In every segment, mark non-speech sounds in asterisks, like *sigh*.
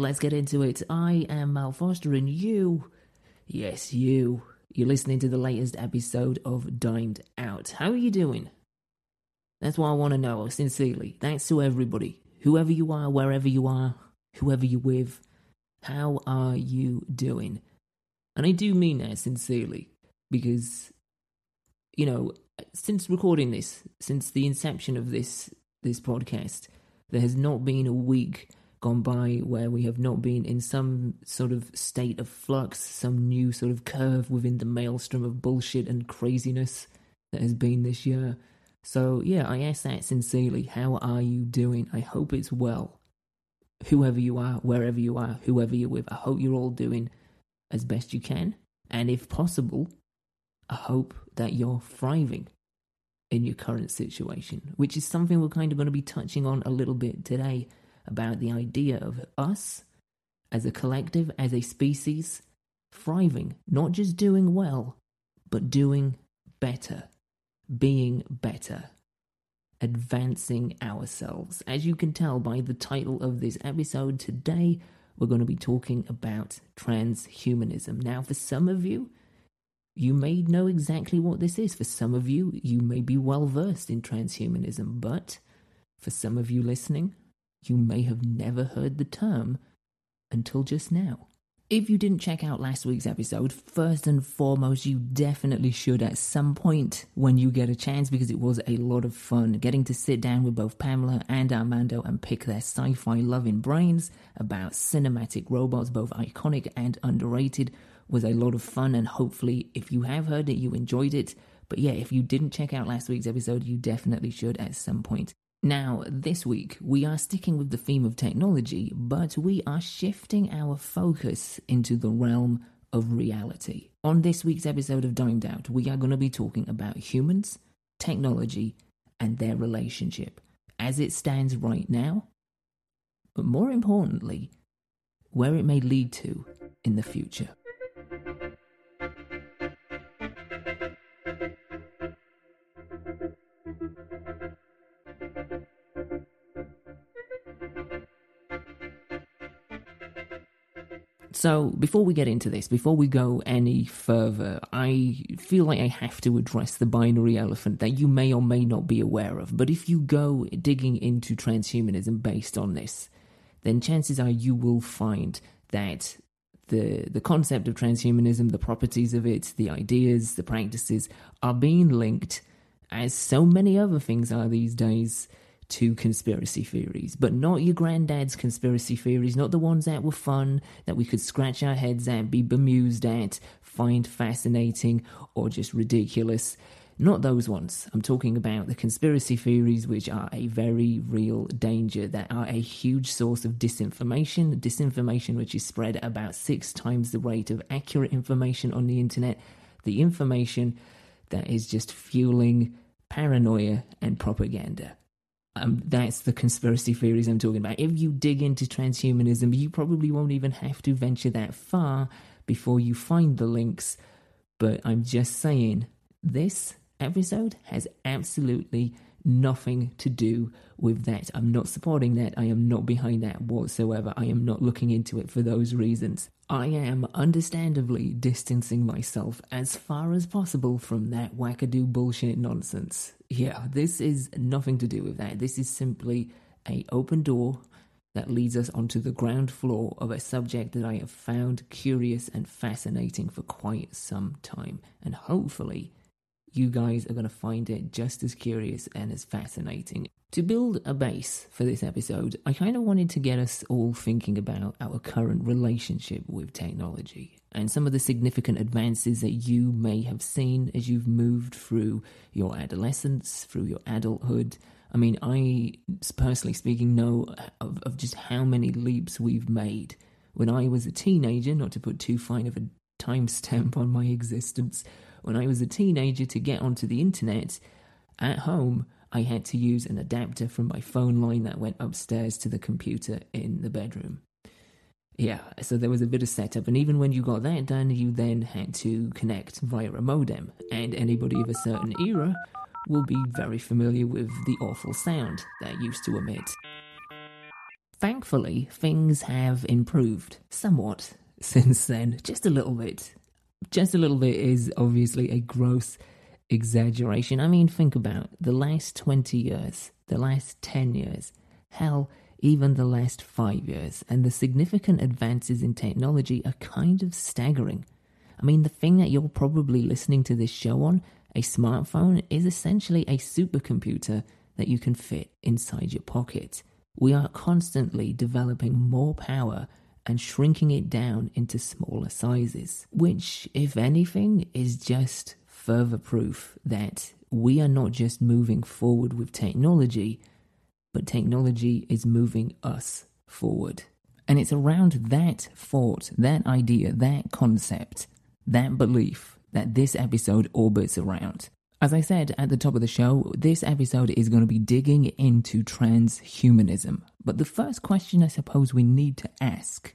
let's get into it. I am Mal Foster, and you, yes, you, you're listening to the latest episode of Dined Out. How are you doing? That's what I want to know, sincerely. Thanks to everybody, whoever you are, wherever you are, whoever you're with. How are you doing? And I do mean that sincerely, because, you know, since recording this, since the inception of this this podcast, there has not been a week gone by where we have not been in some sort of state of flux, some new sort of curve within the maelstrom of bullshit and craziness that has been this year. So, yeah, I ask that sincerely. How are you doing? I hope it's well. Whoever you are, wherever you are, whoever you're with, I hope you're all doing as best you can. And if possible, I hope that you're thriving in your current situation, which is something we're kind of going to be touching on a little bit today about the idea of us as a collective, as a species, thriving, not just doing well, but doing better, being better, advancing ourselves. As you can tell by the title of this episode today, we're going to be talking about transhumanism. Now, for some of you, you may know exactly what this is. For some of you, you may be well versed in transhumanism, but for some of you listening, you may have never heard the term until just now. If you didn't check out last week's episode, first and foremost, you definitely should at some point when you get a chance because it was a lot of fun getting to sit down with both Pamela and Armando and pick their sci fi loving brains about cinematic robots, both iconic and underrated, was a lot of fun. And hopefully, if you have heard it, you enjoyed it. But yeah, if you didn't check out last week's episode, you definitely should at some point. Now, this week, we are sticking with the theme of technology, but we are shifting our focus into the realm of reality. On this week's episode of Dined Out, we are going to be talking about humans, technology, and their relationship as it stands right now, but more importantly, where it may lead to in the future. So, before we get into this, before we go any further, I feel like I have to address the binary elephant that you may or may not be aware of. But if you go digging into transhumanism based on this, then chances are you will find that the the concept of transhumanism, the properties of it, the ideas, the practices are being linked, as so many other things are these days, to conspiracy theories, but not your granddad's conspiracy theories, not the ones that were fun, that we could scratch our heads at, be bemused at, find fascinating, or just ridiculous. Not those ones. I'm talking about the conspiracy theories, which are a very real danger, that are a huge source of disinformation. Disinformation, which is spread about six times the rate of accurate information on the internet. The information that is just fueling paranoia and propaganda. Um, that's the conspiracy theories I'm talking about. If you dig into transhumanism, you probably won't even have to venture that far before you find the links. But I'm just saying, this episode has absolutely nothing to do with that. I'm not supporting that. I am not behind that whatsoever. I am not looking into it for those reasons. I am understandably distancing myself as far as possible from that wackadoo bullshit nonsense. Yeah, this is nothing to do with that. This is simply a open door that leads us onto the ground floor of a subject that I have found curious and fascinating for quite some time. And hopefully, you guys are going to find it just as curious and as fascinating. To build a base for this episode, I kind of wanted to get us all thinking about our current relationship with technology. And some of the significant advances that you may have seen as you've moved through your adolescence, through your adulthood. I mean, I personally speaking know of, of just how many leaps we've made. When I was a teenager, not to put too fine of a timestamp on my existence, when I was a teenager to get onto the internet at home, I had to use an adapter from my phone line that went upstairs to the computer in the bedroom. Yeah, so there was a bit of setup, and even when you got that done, you then had to connect via a modem. And anybody of a certain era will be very familiar with the awful sound that used to emit. Thankfully, things have improved somewhat *laughs* since then, just a little bit. Just a little bit is obviously a gross exaggeration. I mean, think about the last 20 years, the last 10 years, hell, even the last five years, and the significant advances in technology are kind of staggering. I mean, the thing that you're probably listening to this show on, a smartphone, is essentially a supercomputer that you can fit inside your pocket. We are constantly developing more power and shrinking it down into smaller sizes, which, if anything, is just further proof that we are not just moving forward with technology, but technology is moving us forward. And it's around that thought, that idea, that concept, that belief that this episode orbits around. As I said at the top of the show, this episode is going to be digging into transhumanism. But the first question I suppose we need to ask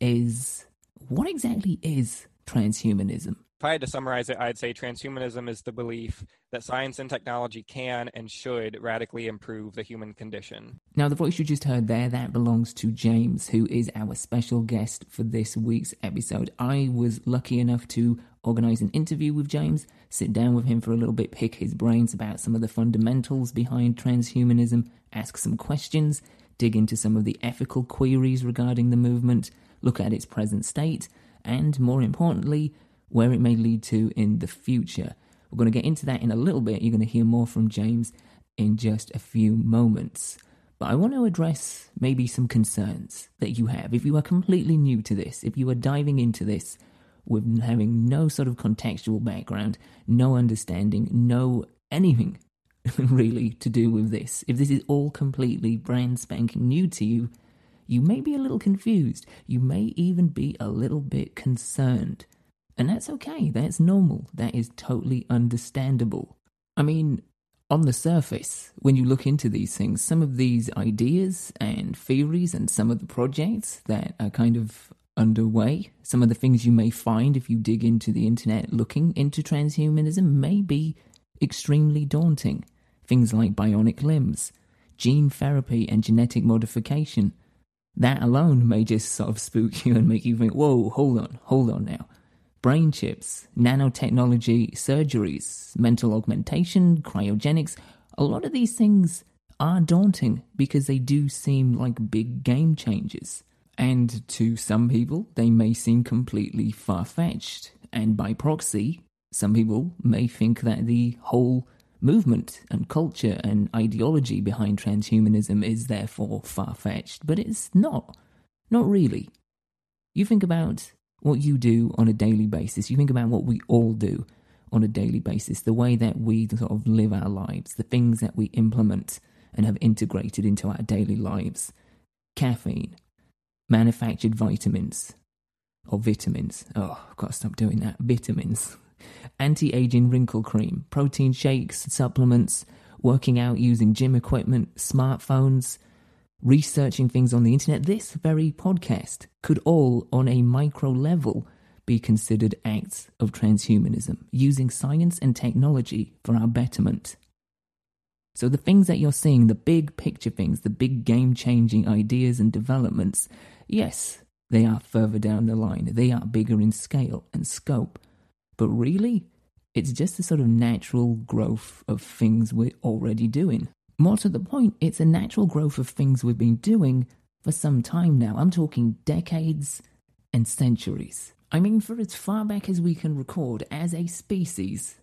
is what exactly is transhumanism? If I had to summarize it, I'd say transhumanism is the belief that science and technology can and should radically improve the human condition. Now, the voice you just heard there, that belongs to James, who is our special guest for this week's episode. I was lucky enough to organize an interview with James, sit down with him for a little bit, pick his brains about some of the fundamentals behind transhumanism, ask some questions, dig into some of the ethical queries regarding the movement, look at its present state, and more importantly, where it may lead to in the future. We're going to get into that in a little bit. You're going to hear more from James in just a few moments. But I want to address maybe some concerns that you have. If you are completely new to this, if you are diving into this with having no sort of contextual background, no understanding, no anything *laughs* really to do with this, if this is all completely brand spanking new to you, you may be a little confused. You may even be a little bit concerned. And that's okay, that's normal, that is totally understandable. I mean, on the surface, when you look into these things, some of these ideas and theories and some of the projects that are kind of underway, some of the things you may find if you dig into the internet looking into transhumanism may be extremely daunting. Things like bionic limbs, gene therapy, and genetic modification. That alone may just sort of spook you and make you think, whoa, hold on, hold on now brain chips, nanotechnology, surgeries, mental augmentation, cryogenics, a lot of these things are daunting because they do seem like big game changers. And to some people, they may seem completely far fetched. And by proxy, some people may think that the whole movement and culture and ideology behind transhumanism is therefore far fetched. But it's not. Not really. You think about what you do on a daily basis, you think about what we all do on a daily basis, the way that we sort of live our lives, the things that we implement and have integrated into our daily lives. Caffeine, manufactured vitamins, or vitamins. Oh, I've got to stop doing that. Vitamins. *laughs* Anti aging wrinkle cream, protein shakes, supplements, working out using gym equipment, smartphones, researching things on the internet, this very podcast could all, on a micro level, be considered acts of transhumanism, using science and technology for our betterment. So, the things that you're seeing, the big picture things, the big game changing ideas and developments, yes, they are further down the line. They are bigger in scale and scope. But really, it's just a sort of natural growth of things we're already doing. More to the point, it's a natural growth of things we've been doing for some time now. I'm talking decades and centuries. I mean, for as far back as we can record, as a species,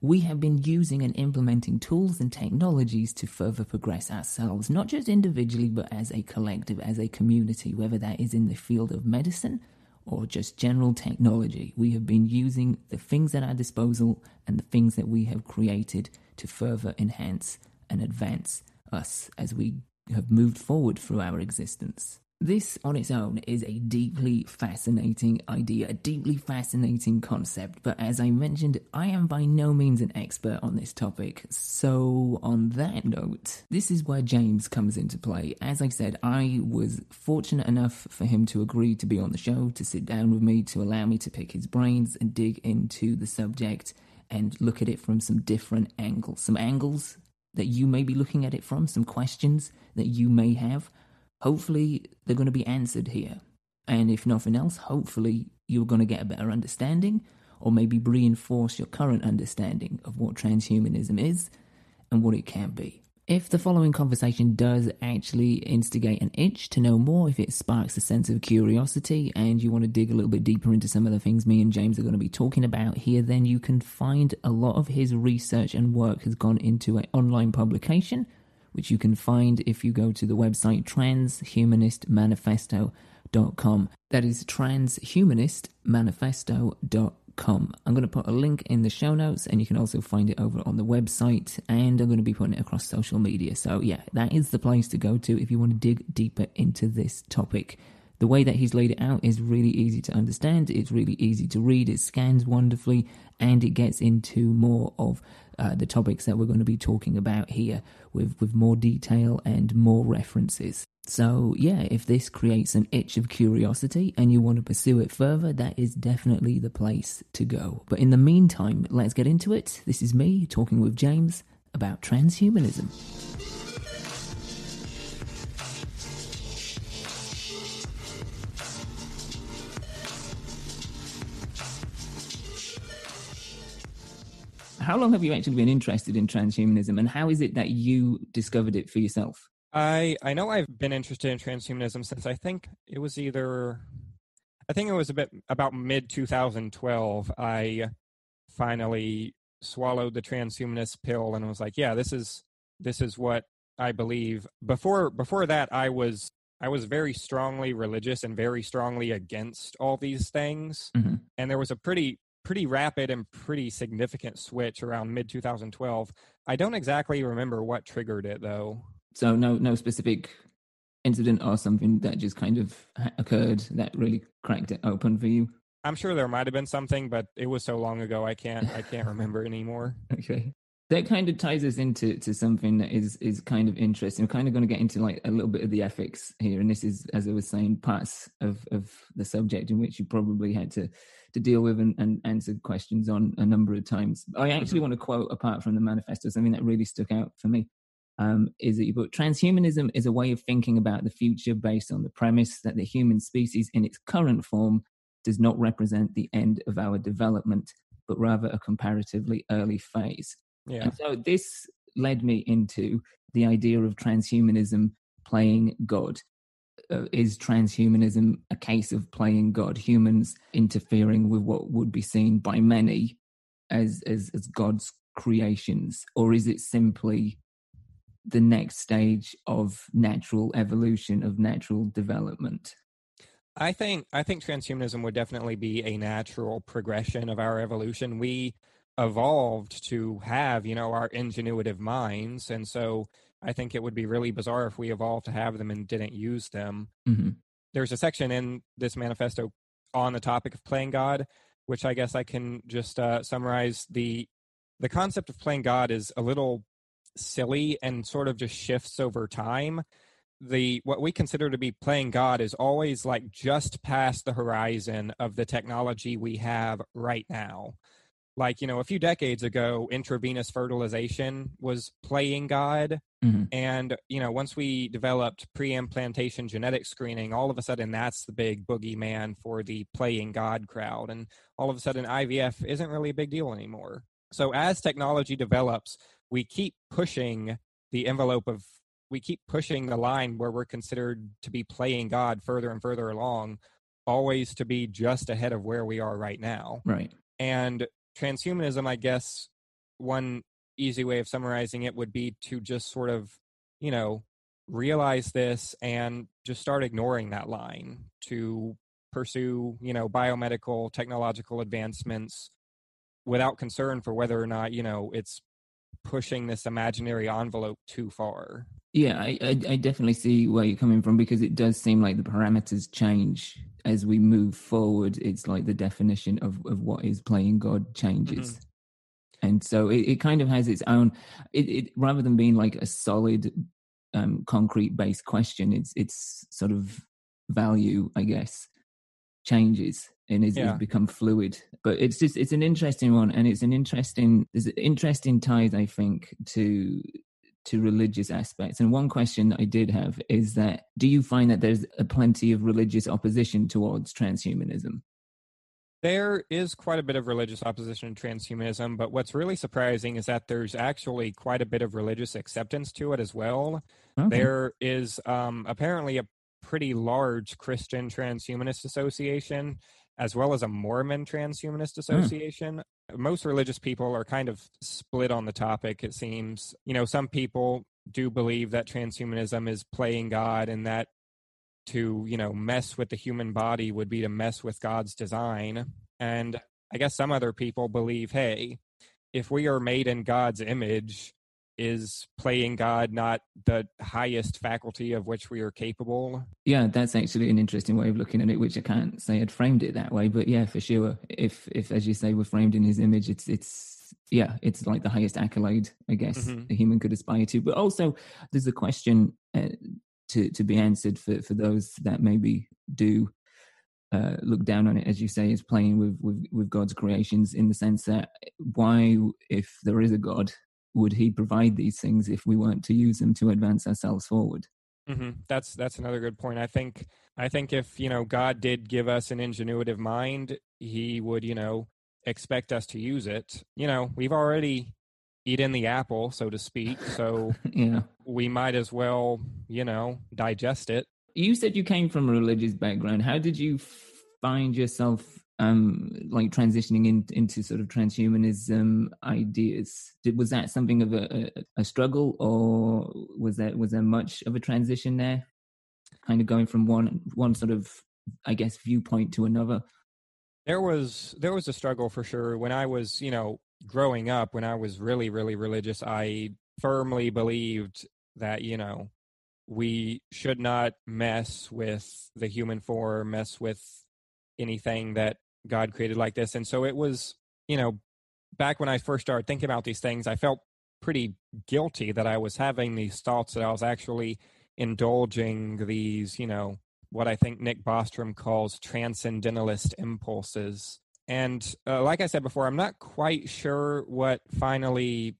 we have been using and implementing tools and technologies to further progress ourselves, not just individually, but as a collective, as a community, whether that is in the field of medicine or just general technology. We have been using the things at our disposal and the things that we have created to further enhance and advance us as we have moved forward through our existence. This on its own is a deeply fascinating idea, a deeply fascinating concept, but as I mentioned, I am by no means an expert on this topic. So, on that note, this is where James comes into play. As I said, I was fortunate enough for him to agree to be on the show, to sit down with me, to allow me to pick his brains and dig into the subject and look at it from some different angles. Some angles that you may be looking at it from, some questions that you may have. Hopefully, they're going to be answered here. And if nothing else, hopefully, you're going to get a better understanding or maybe reinforce your current understanding of what transhumanism is and what it can be. If the following conversation does actually instigate an itch to know more, if it sparks a sense of curiosity and you want to dig a little bit deeper into some of the things me and James are going to be talking about here, then you can find a lot of his research and work has gone into an online publication, which you can find if you go to the website transhumanistmanifesto.com. That is transhumanistmanifesto.com com. I'm going to put a link in the show notes and you can also find it over on the website and I'm going to be putting it across social media. So, yeah, that is the place to go to if you want to dig deeper into this topic. The way that he's laid it out is really easy to understand, it's really easy to read, it scans wonderfully, and it gets into more of uh, the topics that we're going to be talking about here with, with more detail and more references. So, yeah, if this creates an itch of curiosity and you want to pursue it further, that is definitely the place to go. But in the meantime, let's get into it. This is me talking with James about transhumanism. How long have you actually been interested in transhumanism and how is it that you discovered it for yourself? I I know I've been interested in transhumanism since I think it was either I think it was a bit about mid 2012 I finally swallowed the transhumanist pill and was like, yeah, this is this is what I believe. Before before that I was I was very strongly religious and very strongly against all these things. Mm-hmm. And there was a pretty pretty rapid and pretty significant switch around mid 2012. I don't exactly remember what triggered it though. So no no specific incident or something that just kind of occurred that really cracked it open for you. I'm sure there might have been something, but it was so long ago I can't I can't remember anymore. *laughs* Okay. That kind of ties us into to something that is is kind of interesting. We're kind of going to get into like a little bit of the ethics here, and this is, as I was saying, parts of of the subject in which you probably had to to deal with and, and answer questions on a number of times. I actually mm-hmm. want to quote apart from the manifesto something that really stuck out for me um, is that you put transhumanism is a way of thinking about the future based on the premise that the human species in its current form does not represent the end of our development, but rather a comparatively early phase. Yeah. And so this led me into the idea of transhumanism playing God. Uh, is transhumanism a case of playing God, humans interfering with what would be seen by many as as, as God's creations, or is it simply the next stage of natural evolution of natural development? I think i think transhumanism would definitely be a natural progression of our evolution. We evolved to have you know our ingenuitive minds and so i think it would be really bizarre if we evolved to have them and didn't use them. Mm-hmm. there's a section in this manifesto on the topic of playing god which i guess i can just uh, summarize. The the concept of playing god is a little silly and sort of just shifts over time the what we consider to be playing god is always like just past the horizon of the technology we have right now like you know a few decades ago intravenous fertilization was playing god mm-hmm. and you know once we developed pre-implantation genetic screening all of a sudden that's the big boogeyman for the playing god crowd and all of a sudden ivf isn't really a big deal anymore so as technology develops we keep pushing the envelope of we keep pushing the line where we're considered to be playing God further and further along, always to be just ahead of where we are right now. Right. And transhumanism, I guess, one easy way of summarizing it would be to just sort of, you know, realize this and just start ignoring that line, to pursue, you know, biomedical technological advancements without concern for whether or not, you know, it's pushing this imaginary envelope too far. Yeah, I, I, I definitely see where you're coming from because it does seem like the parameters change as we move forward. It's like the definition of, of what is playing God changes. Mm-hmm and so it, it kind of has its own it, it rather than being like a solid um, concrete based question it's it's sort of value i guess changes and it's, yeah. it's, become fluid but it's just it's an interesting one and it's an interesting there's interesting ties i think to to religious aspects and one question that i did have is that do you find that there's a plenty of religious opposition towards transhumanism there is quite a bit of religious opposition to transhumanism, but what's really surprising is that there's actually quite a bit of religious acceptance to it as well. Okay. There is um, apparently a pretty large Christian transhumanist association, as well as a Mormon transhumanist hmm. association. Mm. Most religious people are kind of split on the topic, it seems. You know, some people do believe that transhumanism is playing God and that to you know mess with the human body would be to mess with god's design and i guess some other people believe hey if we are made in god's image is playing god not the highest faculty of which we are capable? Yeah that's actually an interesting way of looking at it which i can't say i'd framed it that way but yeah for sure. If if as you say we're framed in his image it's it's yeah it's like the highest accolade i guess mm-hmm. a human could aspire to. But also there's a question uh, to to be answered for for those that maybe do uh, look down on it, as you say, is playing with, with with God's creations in the sense that why, if there is a God, would He provide these things if we weren't to use them to advance ourselves forward? Mm-hmm. That's that's another good point. I think I think if you know God did give us an ingenuitive mind, He would you know expect us to use it. You know, we've already eaten the apple, so to speak. So *laughs* yeah, we might as well, you know, digest it. You said you came from a religious background. How did you find yourself um like transitioning in, into sort of transhumanism ideas. Did, was that something of a, a, a struggle or was there was there much of a transition there? Kind of going from one one sort of i guess viewpoint to another? There was there was a struggle for sure. When i was you know growing up when i was really really religious i firmly believed that you know we should not mess with the human form mess with anything that god created like this. And so it was you know back when i first started thinking about these things i felt pretty guilty that i was having these thoughts that i was actually indulging these you know what i think nick bostrom calls transcendentalist impulses. And uh, like i said before i'm not quite sure what finally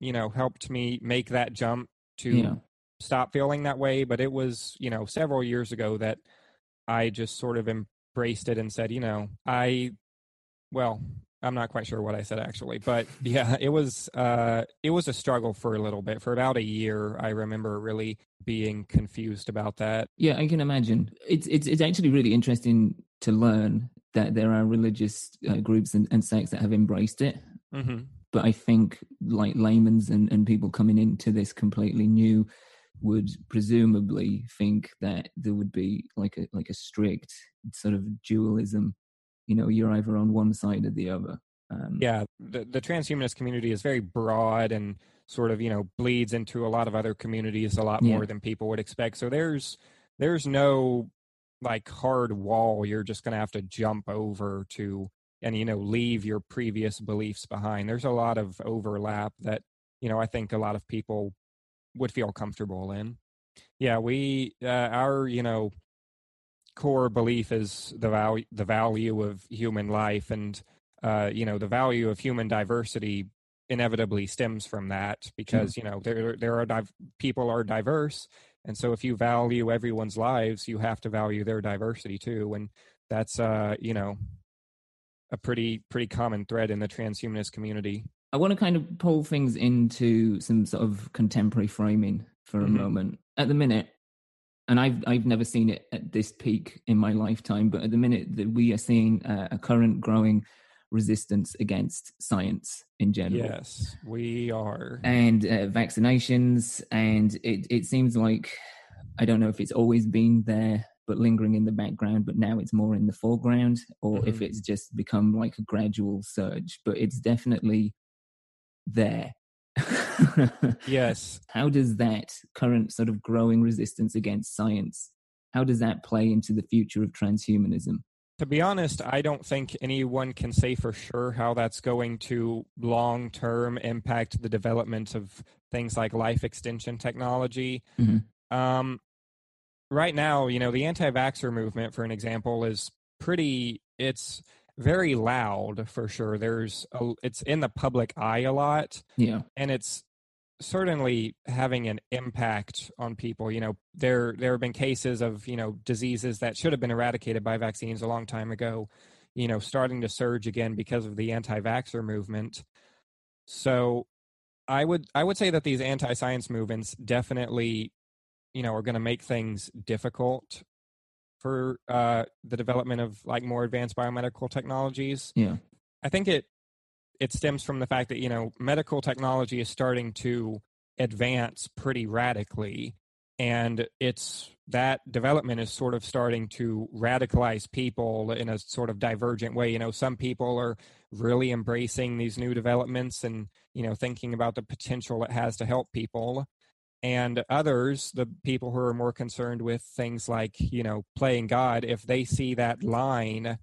you know helped me make that jump to yeah. stop feeling that way. But it was you know several years ago that i just sort of embraced it and said you know i well i'm not quite sure what i said actually but *laughs* yeah it was uh it was a struggle for a little bit for about a year i remember really being confused about that yeah i can imagine it's it's it's actually really interesting to learn that there are religious uh, groups and, and, sects that have embraced it. Mm-hmm. But I think like laymen's and, and people coming into this completely new would presumably think that there would be like a like a strict sort of dualism. You know, you're either on one side or the other. Um, yeah, the, the transhumanist community is very broad and sort of you know bleeds into a lot of other communities a lot more than people would expect. So there's there's no like hard wall you're just going to have to jump over to and you know leave your previous beliefs behind there's a lot of overlap that you know i think a lot of people would feel comfortable in yeah we uh, our you know core belief is the value the value of human life and uh, you know the value of human diversity inevitably stems from that mm. because mm-hmm. you know there there are div- people are diverse and so if you value everyone's lives, you have to value their diversity too. And that's uh, you know, a pretty pretty common thread in the transhumanist community. I want to kind of pull things into some sort of contemporary framing for a mm-hmm. moment. At the minute, and I've I've never seen it at this peak in my lifetime, but at the minute that we are seeing a, a current growing resistance against science in general. Yes, we are. And uh, vaccinations, and it, it seems like, I don't know if it's always been there, but lingering in the background, but now it's more in the foreground, or mm-hmm. if it's just become like a gradual surge. But it's definitely there. yes. How does that current sort of growing resistance against science, how does that play into the future of transhumanism? To be honest, I don't think anyone can say for sure how that's going to long term impact the development of things like life extension technology. Mm-hmm. Um, right now, you know, the anti vaxxer movement, for an example, is pretty, it's very loud for sure. There's a, it's in the public eye a lot. Yeah. And it's certainly having an impact on people. You know, there there have been cases of, you know, diseases that should have been eradicated by vaccines a long time ago, you know, starting to surge again because of the anti-vaxxer movement. So I would I would say that these anti-science movements definitely, you know, are going to make things difficult for uh, the development of like more advanced biomedical technologies. Yeah, I think it it stems from the fact that you know medical technology is starting to advance pretty radically, and it's that development is sort of starting to radicalize people in a sort of divergent way. You know, some people are really embracing these new developments and you know thinking about the potential it has to help people and others the people who are more concerned with things like you know playing god if they see that line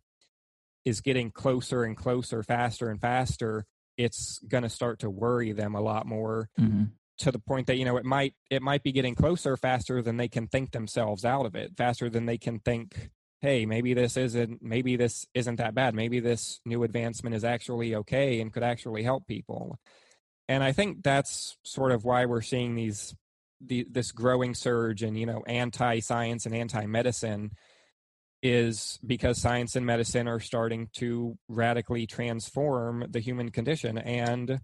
is getting closer and closer faster and faster it's going to start to worry them a lot more mm-hmm. to the point that you know it might it might be getting closer faster than they can think themselves out of it faster than they can think hey maybe this isn't maybe this isn't that bad maybe this new advancement is actually okay and could actually help people and i think that's sort of why we're seeing these the this growing surge in you know anti-science and anti-medicine is because science and medicine are starting to radically transform the human condition. And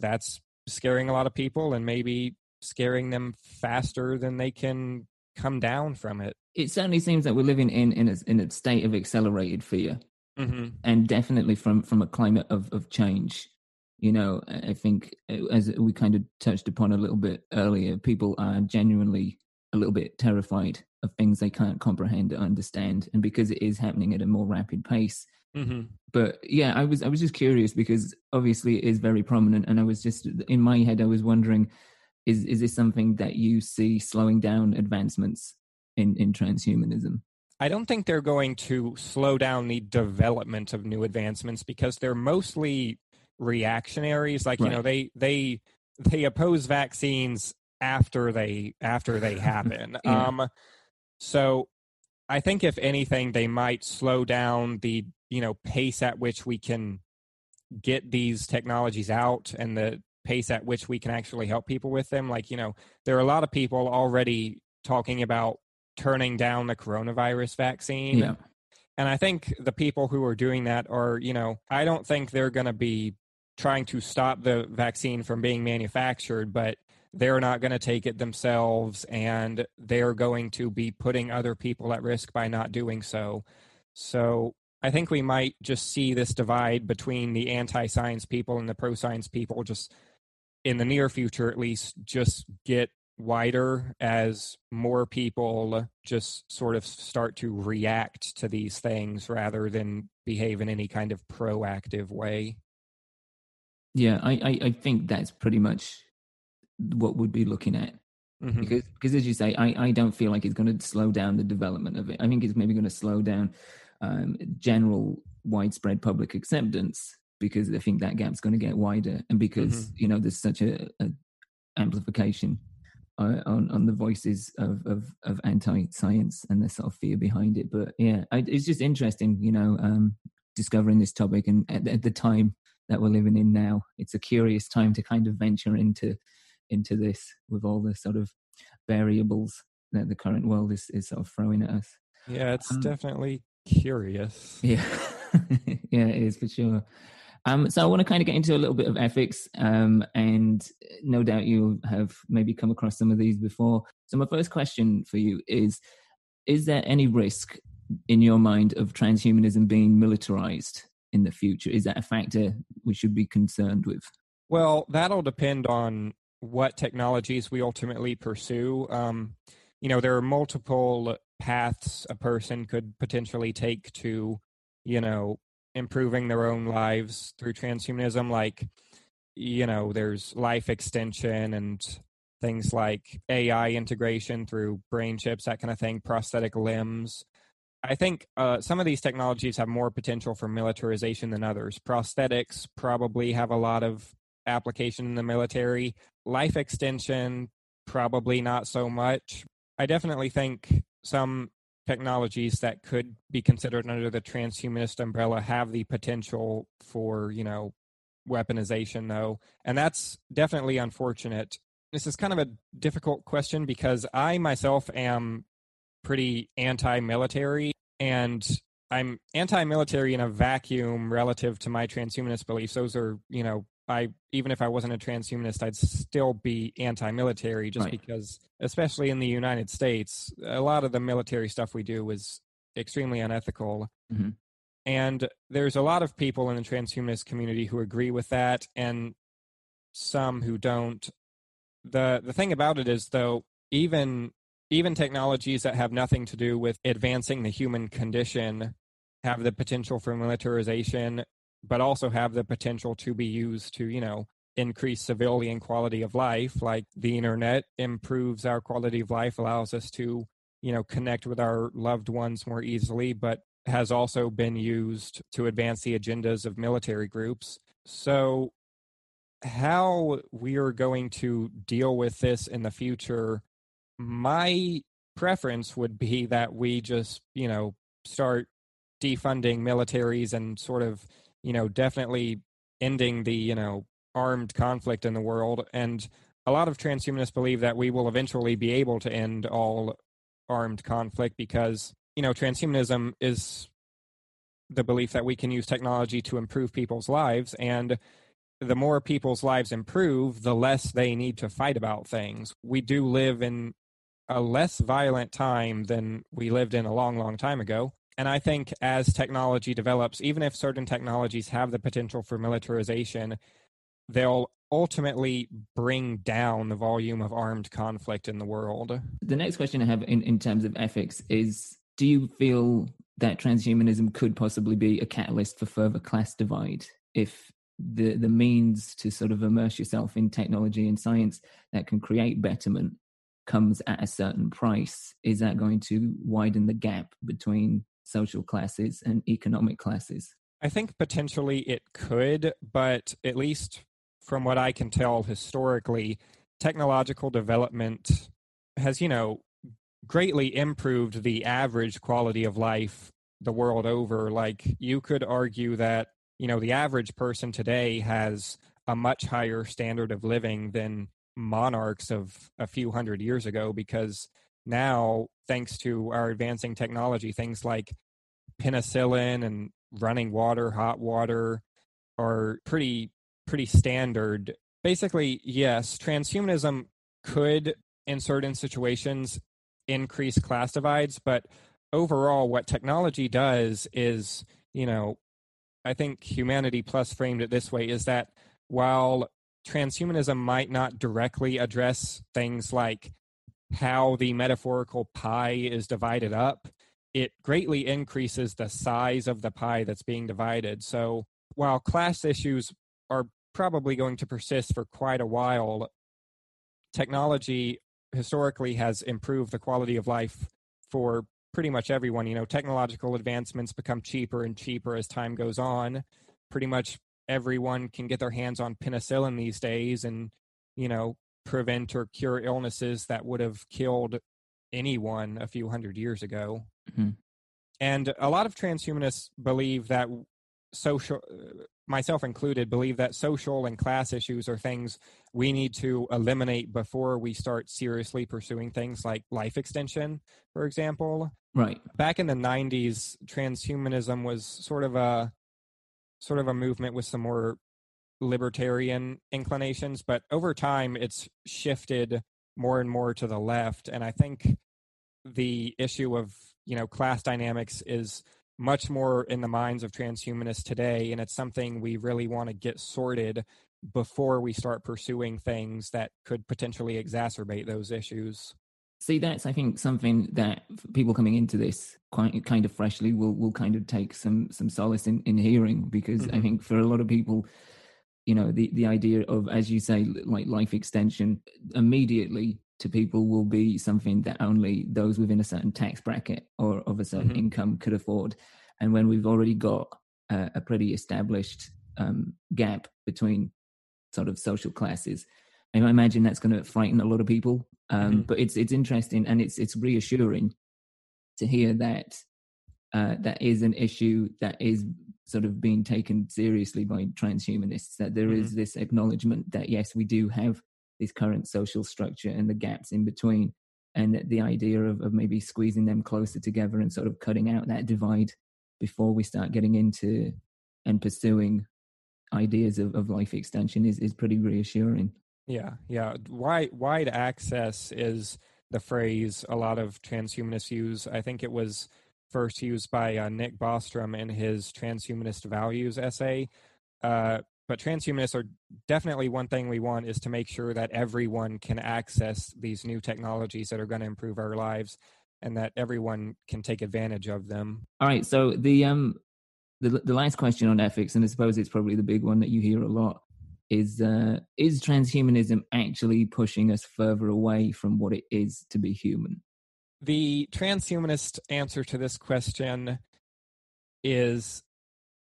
that's scaring a lot of people and maybe scaring them faster than they can come down from it. It certainly seems that we're living in in a, in a state of accelerated fear. Mm-hmm. and definitely from from a climate of of change you know i think uh, as we kind of touched upon a little bit earlier people are genuinely a little bit terrified of things they can't comprehend or understand and because it is happening at a more rapid pace mm-hmm. but yeah i was i was just curious because obviously it is very prominent and i was just in my head i was wondering is is this something that you see slowing down advancements in in transhumanism I don't think they're going to slow down the development of new advancements because they're mostly reactionaries like right. you know they they they oppose vaccines after they after they happen *laughs* yeah. um so i think if anything they might slow down the you know pace at which we can get these technologies out and the pace at which we can actually help people with them like you know there are a lot of people already talking about turning down the coronavirus vaccine yeah. and i think the people who are doing that are you know i don't think they're going to be trying to stop the vaccine from being manufactured, but they're not going to take it themselves and they're going to be putting other people at risk by not doing so. So I think we might just see this divide between the anti science people and the pro science people just in the near future, at least, just get wider as more people just sort of start to react to these things rather than behave in any kind of proactive way. Yeah, I, I, I think that's pretty much what we'd be looking at. Mm-hmm. Because, because as you say, I, I don't feel like it's going to slow down the development of it. I think it's maybe going to slow down um, general widespread public acceptance because I think that gap's going to get wider, and because mm-hmm. you know there's such a, a amplification uh, on on the voices of of, of anti-science and the sort of fear behind it. But yeah, I, it's just interesting, you know, um, discovering this topic, and at, at the time that we're living in now. It's a curious time to kind of venture into into this with all the sort of variables that the current world is, is sort of throwing at us. Yeah, it's um, definitely curious. Yeah, *laughs* yeah, it is for sure. Um, so I want to kind of get into a little bit of ethics, um, and no doubt you have maybe come across some of these before. So my first question for you is: Is there any risk in your mind of transhumanism being militarized? In the future? Is that a factor we should be concerned with? Well, that'll depend on what technologies we ultimately pursue. Um, you know, there are multiple paths a person could potentially take to, you know, improving their own lives through transhumanism. Like, you know, there's life extension and things like AI integration through brain chips, that kind of thing, prosthetic limbs. I think uh, some of these technologies have more potential for militarization than others. Prosthetics probably have a lot of application in the military. Life extension, probably not so much. I definitely think some technologies that could be considered under the transhumanist umbrella have the potential for, you know, weaponization, though. And that's definitely unfortunate. This is kind of a difficult question because I myself am pretty anti military and I'm anti military in a vacuum relative to my transhumanist beliefs. Those are, you know, I even if I wasn't a transhumanist, I'd still be anti-military just right. because, especially in the United States, a lot of the military stuff we do is extremely unethical. Mm-hmm. And there's a lot of people in the transhumanist community who agree with that, and some who don't. the The thing about it is, though, even even technologies that have nothing to do with advancing the human condition have the potential for militarization but also have the potential to be used to, you know, increase civilian quality of life. Like the internet improves our quality of life, allows us to, you know, connect with our loved ones more easily, but has also been used to advance the agendas of military groups. So, how we are going to deal with this in the future, my preference would be *laughs* that we just, you know, start defunding militaries and sort of you know, definitely ending the, you know, armed conflict in the world. And a lot of transhumanists believe that we will eventually be able to end all armed conflict because, you know, transhumanism is the belief that we can use technology to improve people's lives. And the more people's lives improve, the less they need to fight about things. We do live in a less violent time than we lived in a long, long time ago. And I think as technology develops, even if certain technologies have the potential for militarization, they'll ultimately bring down the volume of armed conflict in the world. The next question I have in, in terms of ethics is do you feel that transhumanism could possibly be a catalyst for further class divide if the the means to sort of immerse yourself in technology and science that can create betterment comes at a certain price is that going to widen the gap between social classes and economic classes? I think potentially it could, but at least from what I can tell historically, technological development has, you know, greatly improved the average quality of life the world over. Like you could argue that, you know, the average person today has a much higher standard of living than monarchs of a few hundred years ago because now, thanks to our advancing technology, things like penicillin and running water, hot water are pretty pretty standard. Basically, yes, transhumanism could in certain situations increase class divides, but overall what technology does is, you know, I think humanity plus framed it this way is that while transhumanism might not directly address things like how the metaphorical pie is divided up, it greatly increases the size of the pie that's being divided. So while class issues are probably going to persist for quite a while, technology historically has improved the quality of life for pretty much everyone. You know, technological advancements become cheaper and cheaper as time goes on. Pretty much everyone can get their hands on penicillin these days and, you know, prevent or cure illnesses that would have killed anyone a few hundred years ago. Mm-hmm. And a lot of transhumanists believe that social, myself included, believe that social and class issues are things we need to eliminate before we start seriously pursuing things like life extension, for example. Right. Back in the 90s, transhumanism was sort of a sort of a movement with some more libertarian inclinations, but over time it's shifted more and more to the left. And I think the issue of you know class dynamics is much more in the minds of transhumanists today, and it's something we really want to get sorted before we start pursuing things that could potentially exacerbate those issues. See, that's I think something that people coming into this quite kind of freshly will will kind of take some some solace in in hearing because mm-hmm. I think for a lot of people, you know, the the idea of as you say like life extension immediately to people will be something that only those within a certain tax bracket or of a certain mm-hmm. income could afford, and when we've already got a, a pretty established um, gap between sort of social classes I imagine that's going to frighten a lot of people. Um, mm-hmm. But it's it's interesting and it's it's reassuring to hear that uh, that is an issue that is sort of being taken seriously by transhumanists. That there mm-hmm. is this acknowledgement that yes, we do have this current social structure and the gaps in between, and that the idea of, of maybe squeezing them closer together and sort of cutting out that divide before we start getting into and pursuing ideas of, of life extension is, is pretty reassuring. Yeah, yeah. Wide wide access is the phrase a lot of transhumanists use. I think it was first used by uh, Nick Bostrom in his Transhumanist Values essay. Uh, but transhumanists are definitely one thing we want is to make sure that everyone can access these new technologies that are going to improve our lives and that everyone can take advantage of them. All right. So the um the the last question on ethics, and I suppose it's probably the big one that you hear a lot is uh, is transhumanism actually pushing us further away from what it is to be human? The transhumanist answer to this question is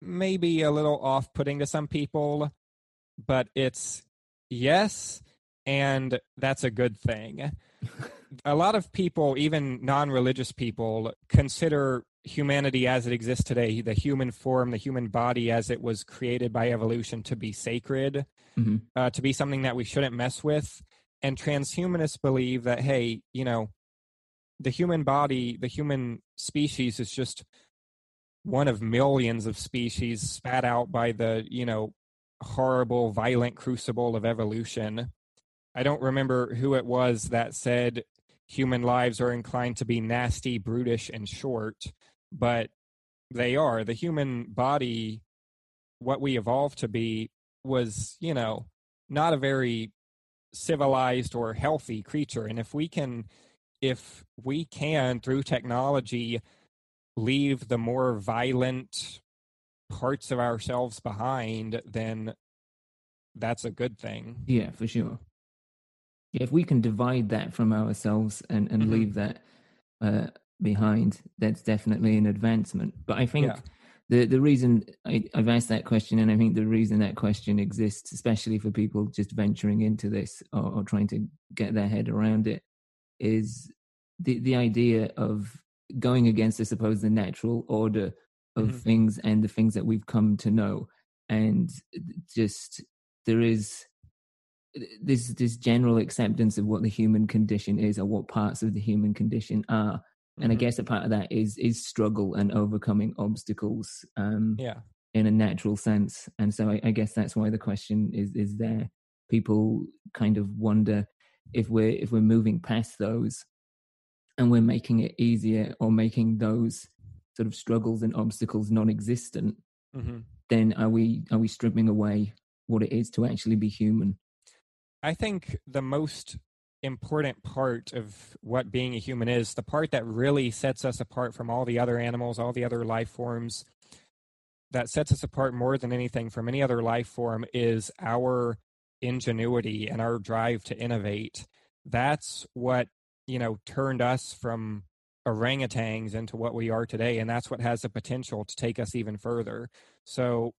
maybe a little off putting to some people, but it's yes, and that's a good thing. *laughs* a lot of people, even non religious people, consider humanity as it exists today, the human form, the human body as it was created by evolution to be sacred, mm-hmm. uh, to be something that we shouldn't mess with. And transhumanists believe that, hey, you know, the human body, the human species is just one of millions of species spat out by the, you know, horrible, violent crucible of evolution. I don't remember who it was that said human lives are inclined to be nasty, brutish, and short but they are. The human body, what we evolved to be, was, you know, not a very civilized or healthy creature. And if we can, if we can, through technology, leave the more violent parts of ourselves behind, then that's a good thing. Yeah, for sure. if we can divide that from ourselves and, and mm-hmm. leave that uh, behind, that's definitely an advancement. But I think yeah. the the reason I, I've asked that question, and I think the reason that question exists, especially for people just venturing into this or, or trying to get their head around it, is the the idea of going against, I suppose, the natural order of mm-hmm. things and the things that we've come to know, and just there is this this general acceptance of what the human condition is or what parts of the human condition are and mm-hmm. I guess a part of that is is struggle and overcoming obstacles. Um, yeah, in a natural sense, and so I, I guess that's why the question is is there. People kind of wonder if we're if we're moving past those, and we're making it easier or making those sort of struggles and obstacles non-existent. Mm-hmm. Then are we are we stripping away what it is to actually be human? I think the most important part of what being a human is, the part that really sets us apart from all the other animals, all the other life forms, that sets us apart more than anything from any other life form is our ingenuity and our drive to innovate. That's what, you know, turned us from orangutans into what we are today. And that's what has the potential to take us even further. So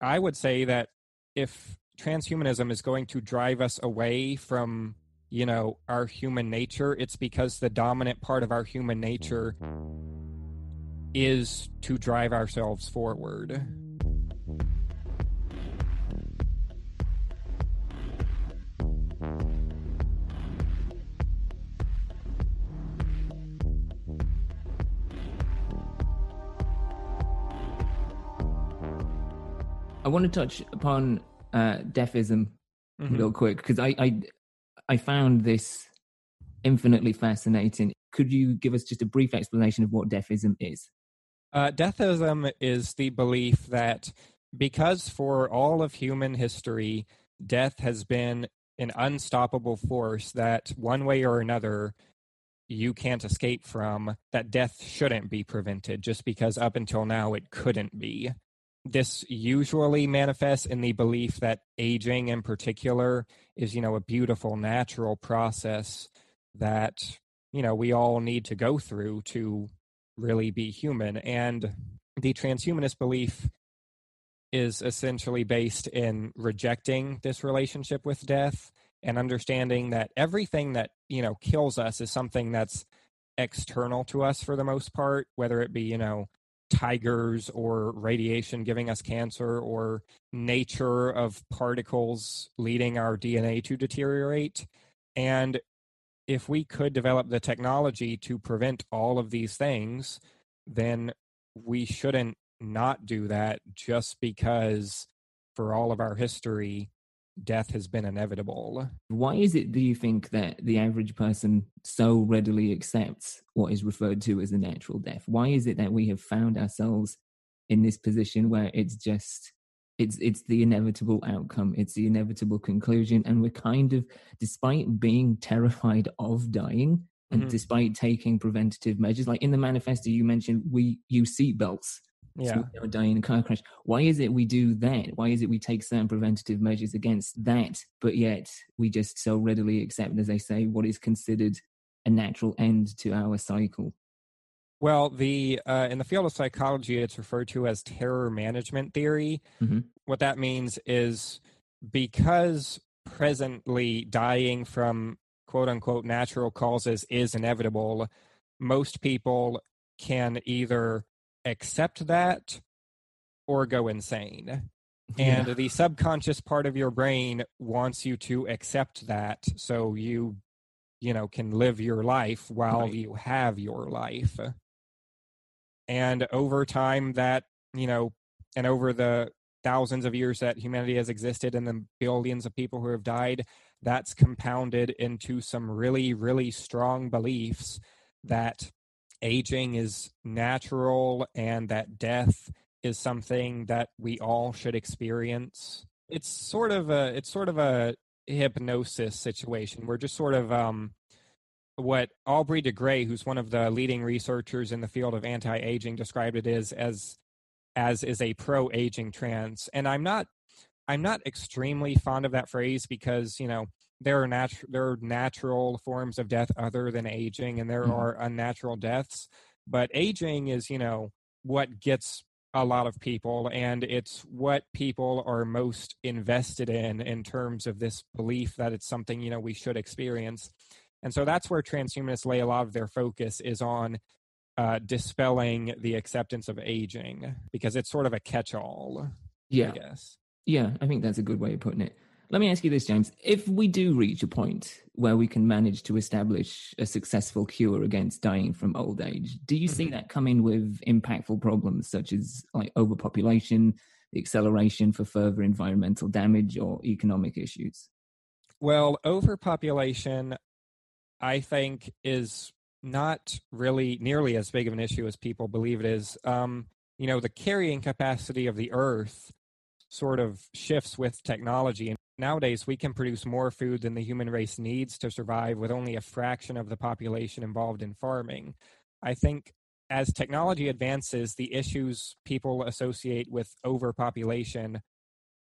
I would say that if transhumanism is going to drive us away from you know, our human nature, it's because the dominant part of our human nature is to drive ourselves forward. I want to touch upon uh, deathism mm-hmm. real quick because I, I I found this infinitely fascinating. Could you give us just a brief explanation of what deathism is? Uh, deathism is the belief that because for all of human history, death has been an unstoppable force that one way or another you can't escape from that death shouldn't be prevented just because up until now it couldn't be this usually manifests in the belief that aging in particular is you know a beautiful natural process that you know we all need to go through to really be human. And the transhumanist belief is essentially based in rejecting this relationship with death and understanding that everything that you know kills us is something that's external to us for the most part whether it be you know tigers or radiation giving us cancer or nature of particles leading our DNA to deteriorate. And if we could develop the technology to prevent all of these things, then we shouldn't not do that just because for all of our history death has been inevitable. Why is it, do you think, that the average person so readily accepts what is referred to as a natural death? Why is it that we have found ourselves in this position where it's just it's it's the inevitable outcome it's the inevitable conclusion and we're kind of despite being terrified of dying and mm-hmm. despite taking preventative measures like in the manifesto you mentioned we use seatbelts yeah. so die in a car crash. Why is it we do that? Why is it we take certain preventative measures against that, but yet we just so readily accept, as they say, what is considered a natural end to our cycle? Well, the uh, in the field of psychology, it's referred to as terror management theory. Mm-hmm. What that means is because presently dying from quote unquote natural causes is inevitable, most people can either accept that or go insane. Yeah. And the subconscious part of your brain wants you to accept that so you you know can live your life while right. you have your life. And over time that, you know, and over the thousands of years that humanity has existed and the billions of people who have died, that's compounded into some really, really strong beliefs that aging is natural and that death is something that we all should experience. It's sort of a it's sort of a hypnosis situation. We're just sort of um what Aubrey de Grey, who's one of the leading researchers in the field of anti-aging, described it as as as is a pro-aging trance. And I'm not I'm not extremely fond of that phrase because, you know, there are natural there are natural forms of death other than aging and there mm-hmm. are unnatural deaths but aging is you know what gets a lot of people and it's what people are most invested in in terms of this belief that it's something you know we should experience. And so that's where transhumanists lay a lot of their focus is on uh, dispelling the acceptance of aging because it's sort of a catch-all yeah. i guess. Yeah i think that's a good way of putting it let me ask you this, James. If we do reach a point where we can manage to establish a successful cure against dying from old age, do you mm-hmm. see that coming with impactful problems such as like overpopulation, the acceleration for further environmental damage, or economic issues? Well, overpopulation, I think, is not really nearly as big of an issue as people believe it is. Um, you know, the carrying capacity of the Earth sort of shifts with technology. Nowadays, we can produce more food than the human race needs to survive with only a fraction of the population involved in farming. I think as technology advances, the issues people associate with overpopulation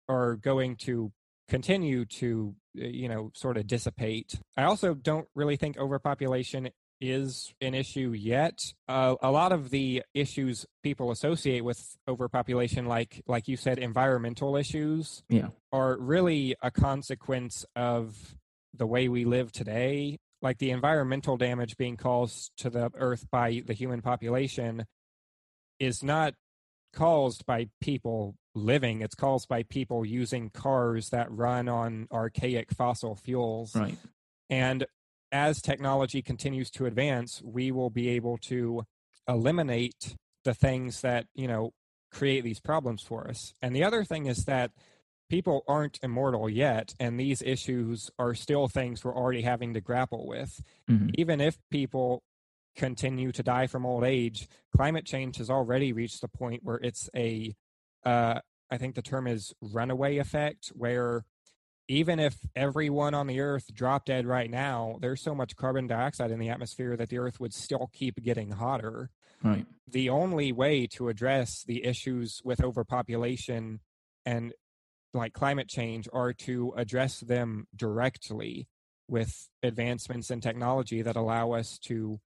are going to continue to, eh, you know, sort of dissipate. I also don't really think overpopulation is an issue yet. Uh, a lot of the issues people associate with overpopulation, like like you said, environmental issues, yeah, are really a consequence of the way we live today. Like the environmental damage being caused to the earth by the human population is not caused by people living it's caused by people using cars that run on archaic fossil fuels right and as technology continues to advance, we will be able to eliminate the things that, you know, create these problems for us. And the other thing is that people aren't immortal yet, and these issues are still things we're already having to grapple with. Mm-hmm. Even if people continue to die from old age, climate change has already reached the point where it's a, uh, I think the term is runaway effect, where even if everyone on the earth dropped dead right now, there's so much carbon dioxide in the atmosphere that the earth would still keep getting hotter. Right. The only way to address the issues with overpopulation and like climate change are to address them directly with advancements in technology that allow us to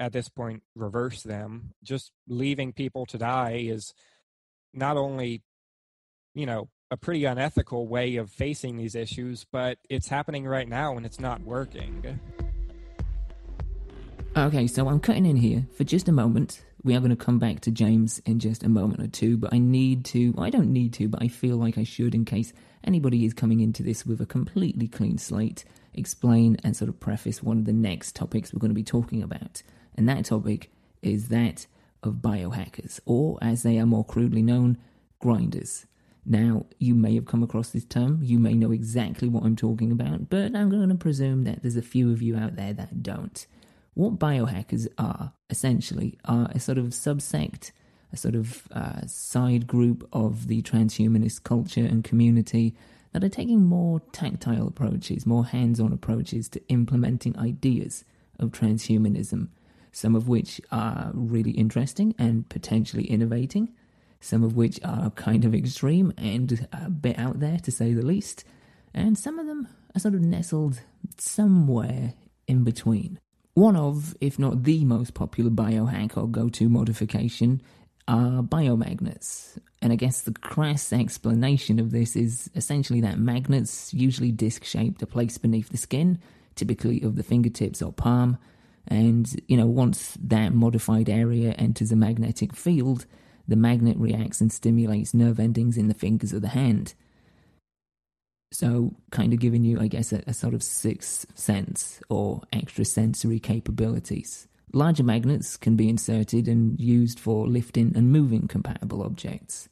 at this point reverse them just leaving people to die is not only you know a pretty unethical way of facing these issues but it's happening right now and it's not working. Okay so i'm cutting in here for just a moment. We are going to come back to james in just a moment or two but i need to well, i don't need to but i feel like i should in case anybody is coming into this with a completely clean slate explain and sort of preface one of the next topics we're going to be talking about. And that topic is that of biohackers, or as they are more crudely known, grinders. Now, you may have come across this term, you may know exactly what I'm talking about, but I'm going to presume that there's a few of you out there that don't. What biohackers are, essentially, are a sort of subsect, a sort of uh, side group of the transhumanist culture and community that are taking more tactile approaches, more hands on approaches to implementing ideas of transhumanism some of which are really interesting and potentially innovating, some of which are kind of extreme and a bit out there to say the least, and some of them are sort of nestled somewhere in between. One of, if not the most popular biohack or go to modification, are biomagnets. And I guess the crass explanation of this is essentially that magnets, usually disc shaped, are placed beneath the skin, typically of the fingertips or palm, and, you know, once that modified area enters a magnetic field, the magnet reacts and stimulates nerve endings in the fingers of the hand. So, kind of giving you, I guess, a, a sort of sixth sense or extra sensory capabilities. Larger magnets can be inserted and used for lifting and moving compatible objects.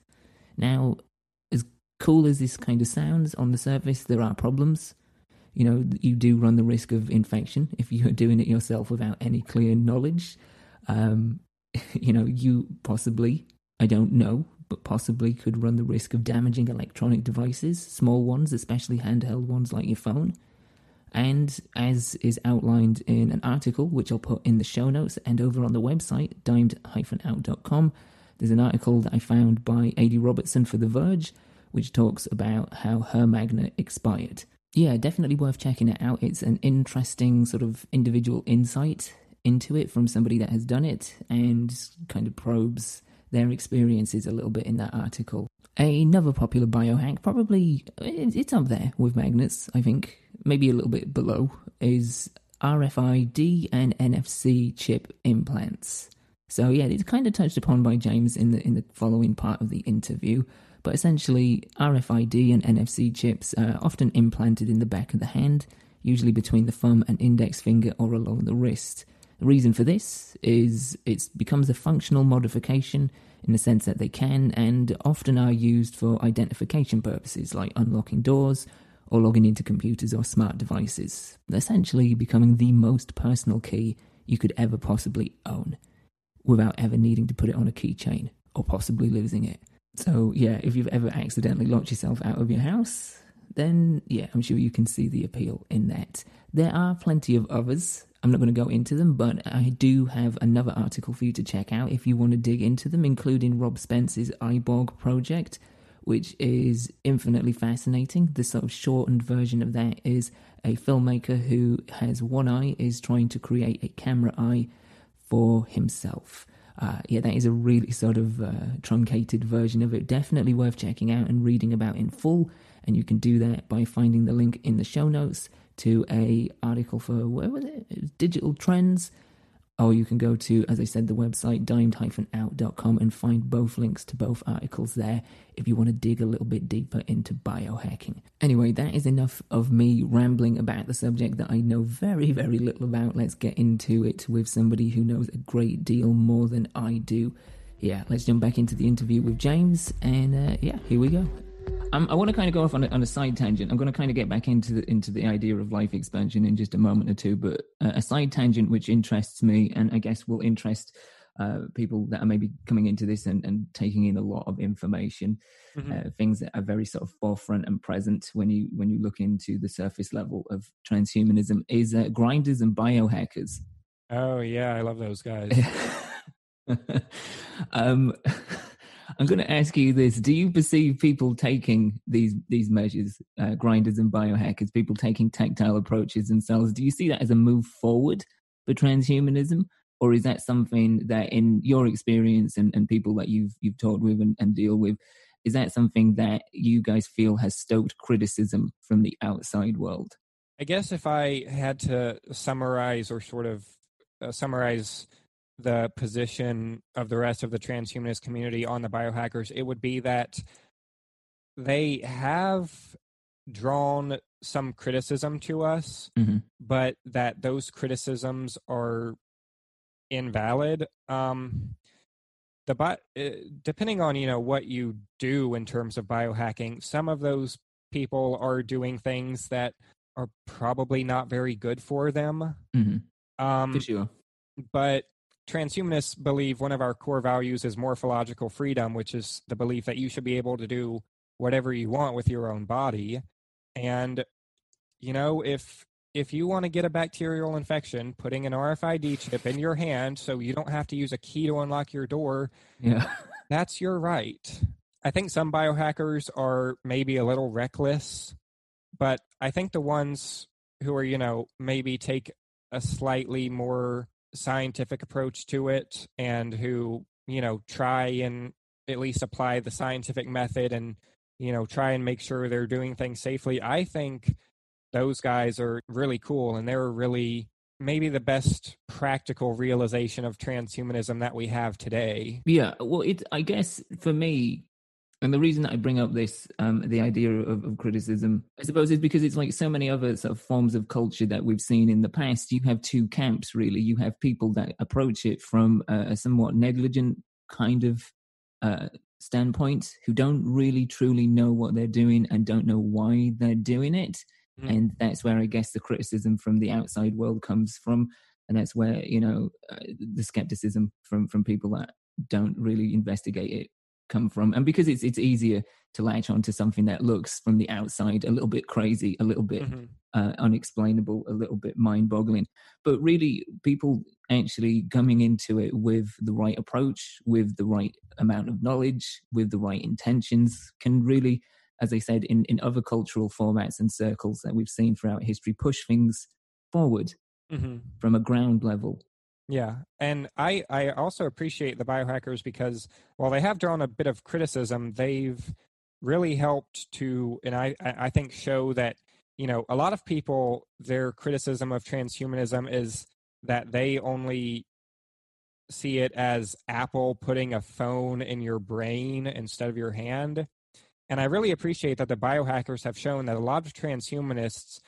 Now, as cool as this kind of sounds on the surface, there are problems you know, you do run the risk of infection if you're *laughs* doing it yourself without any clear knowledge. Um, *laughs* you know, you possibly, I don't know, but possibly could run the risk of damaging electronic devices, small ones, especially handheld ones like your phone. And as is outlined in an article, which I'll put in the show notes and over on the website, dimed-out.com, there's an article that I found by Adi Robertson for The Verge, which talks about how her magnet expired yeah, definitely worth checking it out. It's an interesting sort of individual insight into it from somebody that has done it and kind of probes their experiences a little bit in that article. Another popular biohack, probably it's up there with magnets, I think, maybe a little bit below, is RFID and NFC chip implants. So yeah, it's kind of touched upon by James in the in the following part of the interview. But essentially, RFID and NFC chips are often implanted in the back of the hand, usually between the thumb and index finger or along the wrist. The reason for this is it becomes a functional modification in the sense that they can and often are used for identification purposes like unlocking doors or logging into computers or smart devices, essentially becoming the most personal key you could ever possibly own without ever needing to put it on a keychain or possibly losing it. So, yeah, if you've ever accidentally locked yourself out of your house, then yeah, I'm sure you can see the appeal in that. There are plenty of others. I'm not going to go into them, but I do have another article for you to check out if you want to dig into them, including Rob Spence's Eyeborg project, which is infinitely fascinating. The sort of shortened version of that is a filmmaker who has one eye is trying to create a camera eye for himself uh, yeah, that is a really sort of uh, truncated version of it. Definitely worth checking out and reading about in full. And you can do that by finding the link in the show notes to a article for where was it? Digital Trends or you can go to, as I said, the website dimed-out.com and find both links to both articles there if you want to dig a little bit deeper into biohacking. Anyway, that is enough of me rambling about the subject that I know very, very little about. Let's get into it with somebody who knows a great deal more than I do. Yeah, let's jump back into the interview with James, and uh, yeah, here we go. Um, I want to kind of go off on a, on a side tangent. I'm going to kind of get back into the into the idea of life expansion in just a moment or two, but uh, a side tangent which interests me and I guess will interest uh, people that are maybe coming into this and, and taking in a lot of information, Mhm. uh, things that are very sort of forefront and present when you when you look into the surface level of transhumanism is uh, grinders and biohackers. Oh yeah, I love those guys. *laughs* um, *laughs* I'm going to ask you this: Do you perceive people taking these these measures, uh, grinders and biohackers, people taking tactile approaches themselves? Do you see that as a move forward for transhumanism, or is that something that, in your experience and, and people that you've you've talked with and, and deal with, is that something that you guys feel has stoked criticism from the outside world? I guess if I had to summarize or sort of uh, summarize the position of the rest of the transhumanist community on the biohackers, it would be that they have drawn some criticism to us, Mhm. but that those criticisms are invalid. Um, the bi- uh, depending on you know what you do in terms of biohacking, some of those people are doing things that are probably not very good for them. hmm Um, but transhumanists believe one of our core values is morphological freedom, which is the belief that you should be able to do whatever you want with your own body. And you know, if if you want to get a bacterial infection, putting an RFID chip in your hand so you don't have to use a key to unlock your door, Yeah. *laughs* that's your right. I think some biohackers are maybe a little reckless, but I think the ones who are, you know, maybe take a slightly more scientific approach to it and who, you know, try and at least apply the scientific method and, you know, try and make sure they're doing things safely. I think those guys are really cool and they're really maybe the best practical realization of transhumanism that we have today. Yeah, well, it. I guess for me, and the reason that I bring up this, um, the idea of, of criticism, I suppose, is because it's like so many other sort of forms of culture that we've seen in the past. You have two camps, really. You have people that approach it from a, a somewhat negligent kind of uh, standpoint, who don't really truly know what they're doing and don't know why they're doing it, Mhm. and that's where I guess the criticism from the outside world comes from, and that's where you know uh, the skepticism from from people that don't really investigate it come from and because it's it's easier to latch on to something that looks from the outside a little bit crazy a little bit Mhm. uh, unexplainable a little bit mind boggling but really people actually coming into it with the right approach with the right amount of knowledge with the right intentions can really as i said in in other cultural formats and circles that we've seen throughout history push things forward Mhm. from a ground level Yeah, and I I also appreciate the biohackers because while they have drawn a bit of criticism, they've really helped to, and I I think show that you know a lot of people their criticism of transhumanism is that they only see it as Apple putting a phone in your brain instead of your hand. And I really appreciate that the biohackers have shown that a lot of transhumanists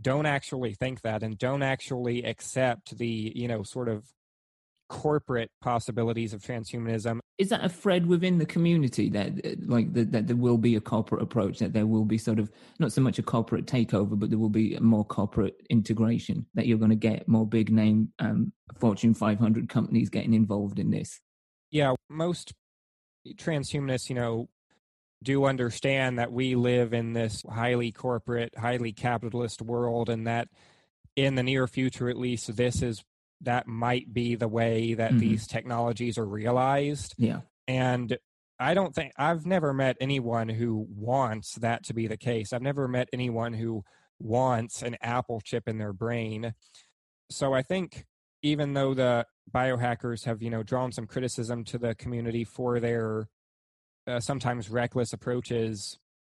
don't actually think that and don't actually accept the you know sort of corporate possibilities of transhumanism. Is that a thread within the community that uh, like that, that there will be a corporate approach that there will be sort of not so much a corporate takeover but there will be more corporate integration that you're going to get more big name um, fortune 500 companies getting involved in this? Yeah most transhumanists you know do understand that we live in this highly corporate highly capitalist world and that in the near future at least this is that might be the way that Mhm. these technologies are realized yeah And I don't think I've never met anyone who wants that to be the case. I've never met anyone who wants an Apple chip in their brain. So I think even though the biohackers have, you know, drawn some criticism to the community for their uh, sometimes reckless approaches,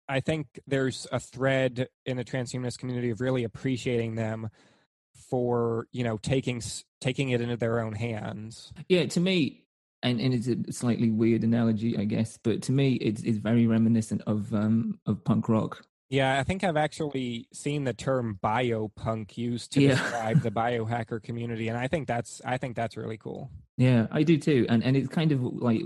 I think there's a thread in the transhumanist community of really appreciating them for, you know, taking taking it into their own hands. yeah to me and, and it's a slightly weird analogy i guess but to me it's, it's very reminiscent of um of punk rock Yeah, I think I've actually seen the term biopunk used to Yeah. describe the *laughs* biohacker community, and I think that's I think that's really cool. Yeah, I do too, and and it's kind of like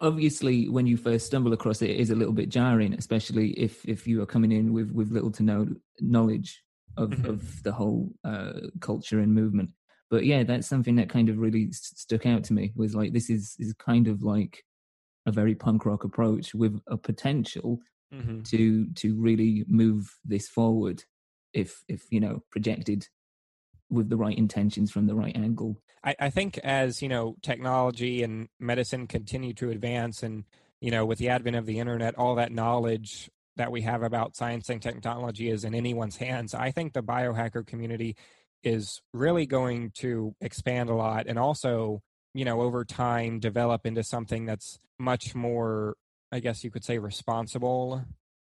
obviously when you first stumble across it, it is a little bit jarring, especially if if you are coming in with with little to no knowledge of Mhm. of the whole uh, culture and movement. but yeah, that's something that kind of really st- stuck out to me. Was like this is is kind of like a very punk rock approach with a potential Mm-hmm. to to really move this forward if if you know projected with the right intentions from the right angle I, I think as you know technology and medicine continue to advance and you know with the advent of the internet all that knowledge that we have about science and technology is in anyone's hands i think the biohacker community is really going to expand a lot and also you know over time develop into something that's much more i guess you could say responsible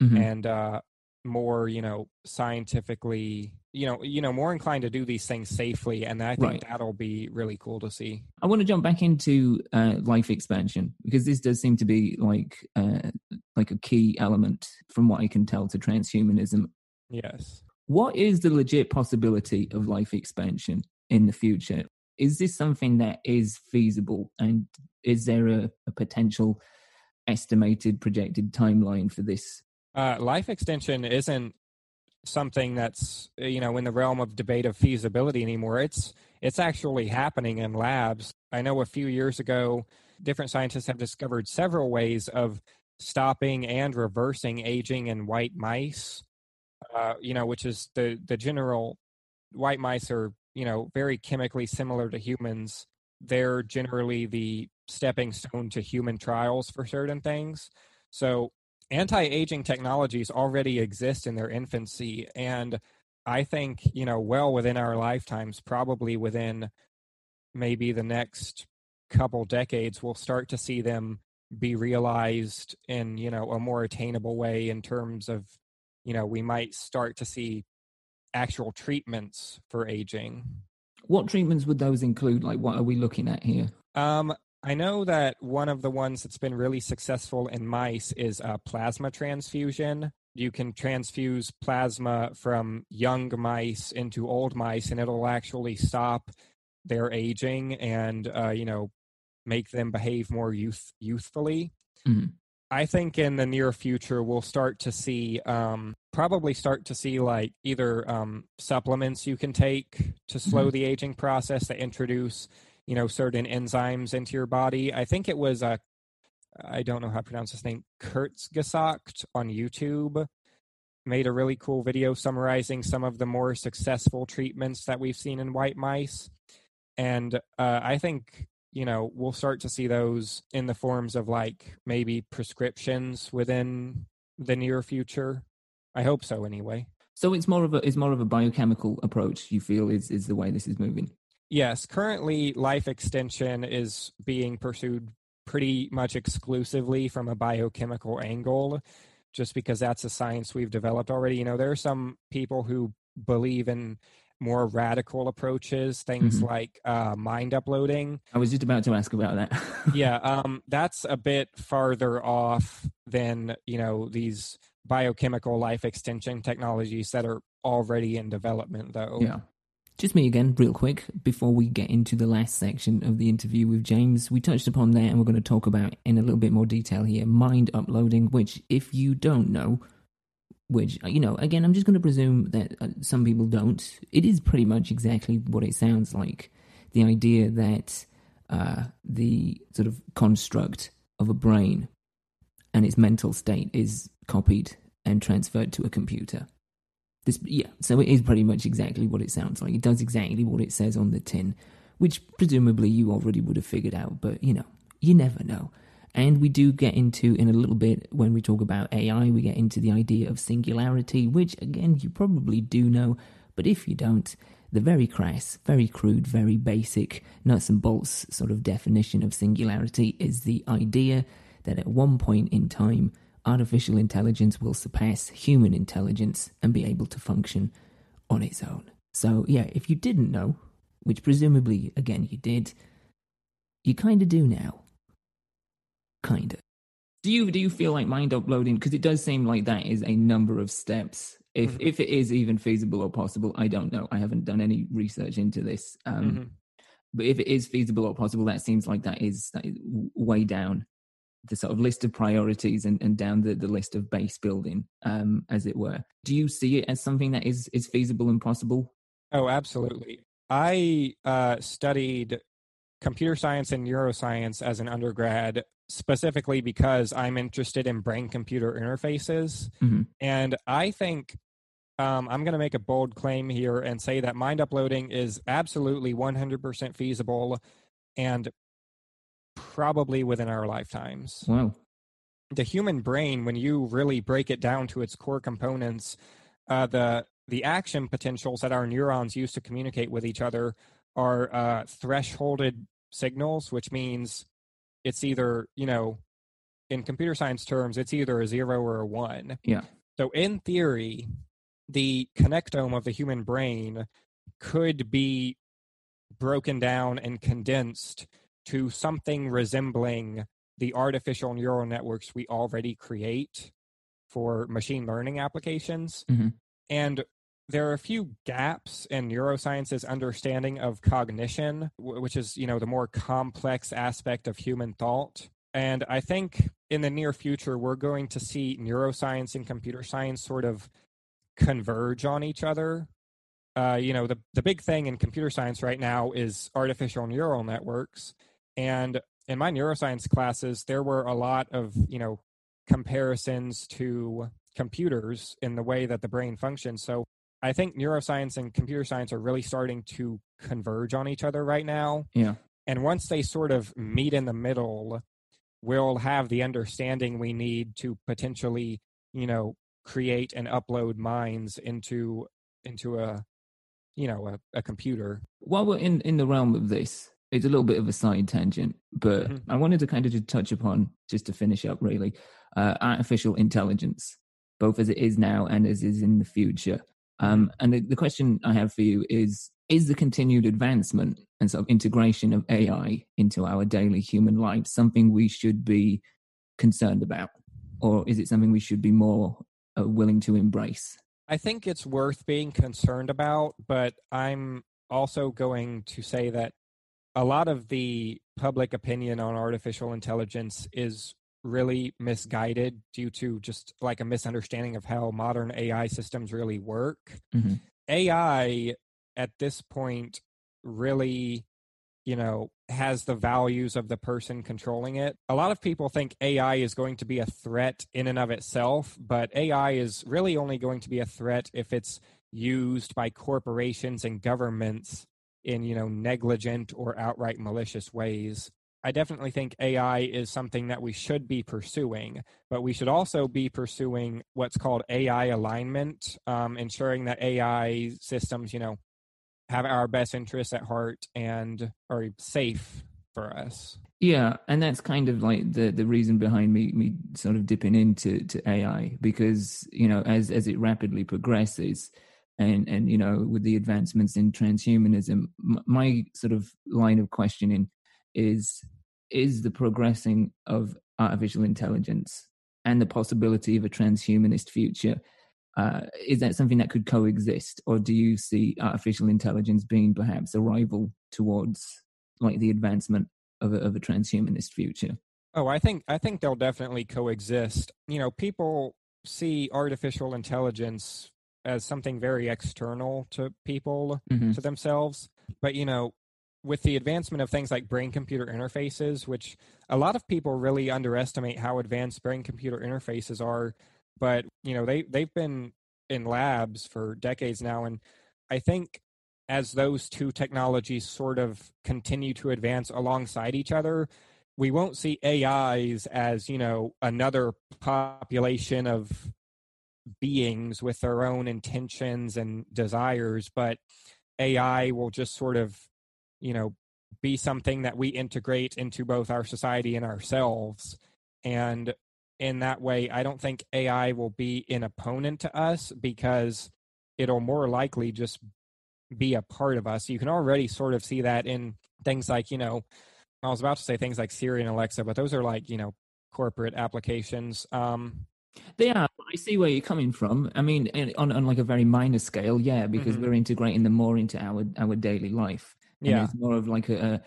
Mhm. and uh more you know scientifically you know you know more inclined to do these things safely and i think Right. that'll be really cool to see I want to jump back into uh, life expansion because this does seem to be like uh, like a key element from what I can tell to transhumanism. yes What is the legit possibility of life expansion in the future? Is this something that is feasible, and is there a, a potential estimated projected timeline for this? uh life extension isn't something that's you know in the realm of debate of feasibility anymore. It's it's actually happening in labs. I know a few years ago different scientists have discovered several ways of stopping and reversing aging in white mice uh, you know which is the the general white mice are you know very chemically similar to humans. They're generally the stepping stone to human trials for certain things. So anti-aging technologies already exist in their infancy and i think you know well within our lifetimes probably within maybe the next couple decades we'll start to see them be realized in you know a more attainable way in terms of you know we might start to see actual treatments for aging What treatments would those include? Like, what are we looking at here? um I know that one of the ones that's been really successful in mice is uh, plasma transfusion. You can transfuse plasma from young mice into old mice, and it'll actually stop their aging and uh, you know make them behave more youth youthfully. Mhm. I think in the near future we'll start to see um, probably start to see like either um, supplements you can take to slow the aging process that introduce you know certain enzymes into your body. I think it was a I don't know how to pronounce his name Kurzgesagt on YouTube made a really cool video summarizing some of the more successful treatments that we've seen in white mice. And uh, I think, you know, we'll start to see those in the forms of like maybe prescriptions within the near future. I hope so anyway. So it's more of a it's more of a biochemical approach. You feel is is the way this is moving. Yes, currently life extension is being pursued pretty much exclusively from a biochemical angle, just because that's a science we've developed already. You know, there are some people who believe in more radical approaches, things Mhm. like uh, mind uploading. I was just about to ask about that. yeah, *laughs* um, that's a bit farther off than you know these biochemical life extension technologies that are already in development, though. yeah. Just me again, real quick, before we get into the last section of the interview with James. We touched upon that and we're going to talk about in a little bit more detail here mind uploading, which, if you don't know, which, you know, again, I'm just going to presume that uh, some people don't, it is pretty much exactly what it sounds like. The idea that uh, the sort of construct of a brain and its mental state is copied and transferred to a computer. This, yeah, so it is pretty much exactly what it sounds like. It does exactly what it says on the tin, which presumably you already would have figured out, but you know, you never know. And we do get into, in a little bit, when we talk about AI, we get into the idea of singularity, which again, you probably do know, but if you don't, the very crass, very crude, very basic, nuts and bolts sort of definition of singularity is the idea that at one point in time, artificial intelligence will surpass human intelligence and be able to function on its own. So, yeah, if you didn't know, which presumably, again, you did, you kind of do now. Kind of. Do you do you feel like mind uploading? Because it does seem like that is a number of steps. If Mhm. if it is even feasible or possible, I don't know. I haven't done any research into this. Um, Mhm. But if it is feasible or possible, that seems like that is, that is way down the sort of list of priorities and, and down the, the list of base building, um, as it were. Do you see it as something that is is feasible and possible? Oh, absolutely. I uh, studied computer science and neuroscience as an undergrad specifically because I'm interested in brain computer interfaces. Mhm. And I think um, I'm going to make a bold claim here and say that mind uploading is absolutely 100% feasible and probably within our lifetimes. Wow. The human brain, when you really break it down to its core components, uh, the the action potentials that our neurons use to communicate with each other are uh, thresholded signals, which means it's either you know, in computer science terms, it's either a zero or a one. Yeah. So in theory, the connectome of the human brain could be broken down and condensed to something resembling the artificial neural networks we already create for machine learning applications. Mhm. And there are a few gaps in neuroscience's understanding of cognition, which is, you know, the more complex aspect of human thought. And I think in the near future, we're going to see neuroscience and computer science sort of converge on each other. Uh, you know, the, the big thing in computer science right now is artificial neural networks. And in my neuroscience classes, there were a lot of, you know, comparisons to computers in the way that the brain functions. So I think neuroscience and computer science are really starting to converge on each other right now. Yeah. And once they sort of meet in the middle, we'll have the understanding we need to potentially, you know, create and upload minds into into a you know a, a computer. While we're in, in the realm of this, it's a little bit of a side tangent, but Mhm. I wanted to kind of just touch upon, just to finish up really, uh, artificial intelligence, both as it is now and as is in the future. Um, and the, the question I have for you is Is the continued advancement and sort of integration of AI into our daily human life something we should be concerned about? Or is it something we should be more uh, willing to embrace? I think it's worth being concerned about, but I'm also going to say that a lot of the public opinion on artificial intelligence is really misguided due to just like a misunderstanding of how modern AI systems really work. Mhm. AI at this point really you know has the values of the person controlling it. A lot of people think AI is going to be a threat in and of itself, but AI is really only going to be a threat if it's used by corporations and governments in, you know, negligent or outright malicious ways. I definitely think AI is something that we should be pursuing, but we should also be pursuing what's called AI alignment, um, ensuring that AI systems, you know, have our best interests at heart and are safe for us. Yeah, and that's kind of like the the reason behind me me sort of dipping into to AI because you know as as it rapidly progresses, and and you know with the advancements in transhumanism, m- my sort of line of questioning is is the progressing of artificial intelligence and the possibility of a transhumanist future uh, is that something that could coexist, or do you see artificial intelligence being perhaps a rival towards like the advancement of a, of a transhumanist future? Oh, I think I think they'll definitely coexist. You know, people see artificial intelligence as something very external to people, Mhm. to themselves, but you know, with the advancement of things like brain computer interfaces, which a lot of people really underestimate how advanced brain computer interfaces are, but you know, they they've been in labs for decades now and I think as those two technologies sort of continue to advance alongside each other, we won't see AIs as, you know, another population of beings with their own intentions and desires, but AI will just sort of, you know, be something that we integrate into both our society and ourselves. And in that way, I don't think AI will be an opponent to us because it'll more likely just be a part of us. You can already sort of see that in things like, you know, I was about to say things like Siri and Alexa, but those are like, you know, corporate applications. Um, They are. I see where you're coming from. I mean, on on like a very minor scale, yeah, because Mhm. we're integrating them more into our our daily life. And yeah. it's more of like a,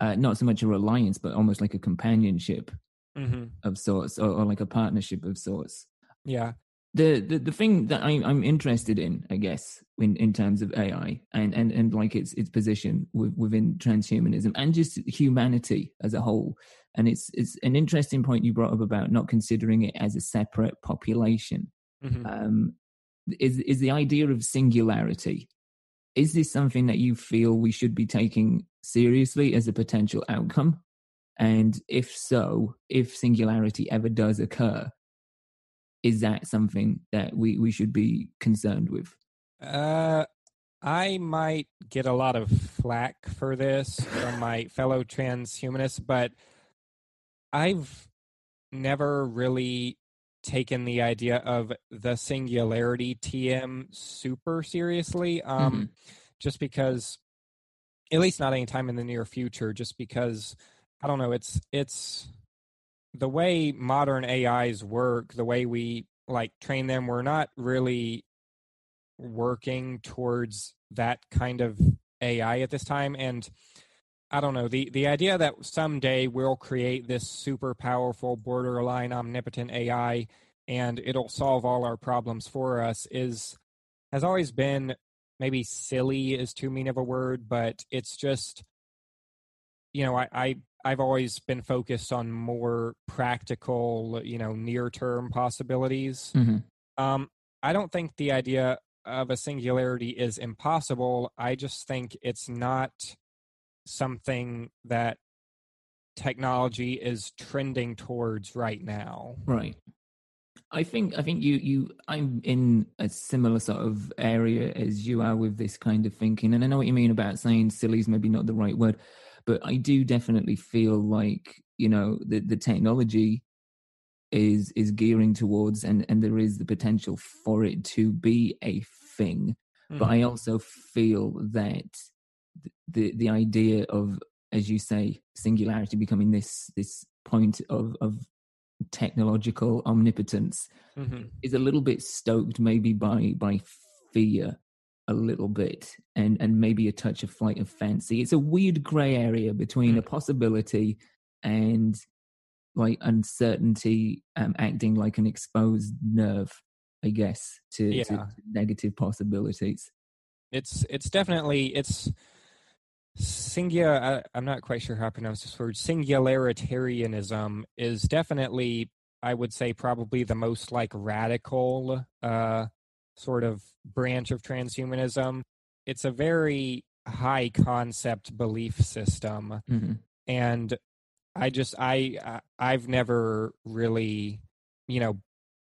a uh, not so much a reliance, but almost like a companionship hmm of sorts, or, or like a partnership of sorts. Yeah. the, the the thing that I'm I'm interested in, I guess, in, in terms of AI and, and, and like its its position with, within transhumanism and just humanity as a whole. And it's it's an interesting point you brought up about not considering it as a separate population. Mm-hmm. Um, is is the idea of singularity? Is this something that you feel we should be taking seriously as a potential outcome? And if so, if singularity ever does occur, is that something that we, we should be concerned with? Uh, I might get a lot of flack for this from my fellow transhumanists, but I've never really taken the idea of the singularity TM super seriously. Um, mm-hmm. just because, at least not any time in the near future, just because I don't know. It's it's the way modern AIs work, the way we like train them, we're not really working towards that kind of AI at this time. And I don't know, the, the idea that someday we'll create this super powerful, borderline omnipotent AI and it'll solve all our problems for us is has always been maybe silly is too mean of a word, but it's just you know, I, I I've always been focused on more practical, you know, near term possibilities. Mm-hmm. Um, I don't think the idea of a singularity is impossible. I just think it's not something that technology is trending towards right now. Right. I think I think you you I'm in a similar sort of area as you are with this kind of thinking, and I know what you mean about saying silly is maybe not the right word but I do definitely feel like you know the the technology is is gearing towards and and there is the potential for it to be a thing mm-hmm. but i also feel that the the idea of as you say singularity becoming this this point of of technological omnipotence mm-hmm. is a little bit stoked maybe by by fear a little bit and and maybe a touch of flight of fancy it's a weird gray area between mm. a possibility and like uncertainty um, acting like an exposed nerve i guess to, yeah. to negative possibilities it's it's definitely it's singular i'm not quite sure how to pronounce this word singularitarianism is definitely i would say probably the most like radical uh sort of branch of transhumanism. It's a very high concept belief system. Mm-hmm. And I just I I've never really, you know,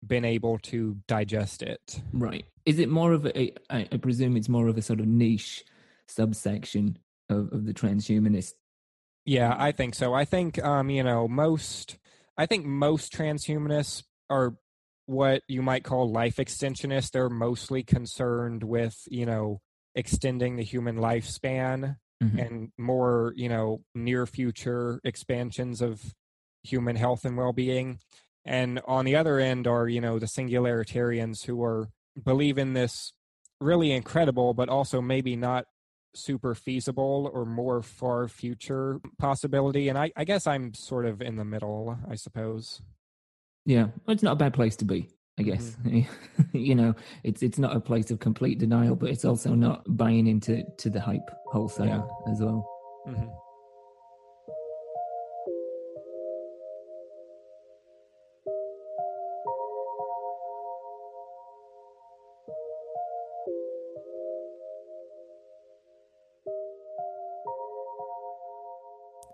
been able to digest it. Right. Is it more of a I presume it's more of a sort of niche subsection of, of the transhumanist yeah, I think so. I think um, you know, most I think most transhumanists are what you might call life extensionists. They're mostly concerned with, you know, extending the human lifespan mm-hmm. and more, you know, near future expansions of human health and well being. And on the other end are, you know, the singularitarians who are believe in this really incredible, but also maybe not super feasible or more far future possibility. And I, I guess I'm sort of in the middle, I suppose. Yeah, well, it's not a bad place to be, I guess. Mm-hmm. *laughs* you know, it's it's not a place of complete denial, but it's also not buying into to the hype wholesale yeah. as well. Mm-hmm.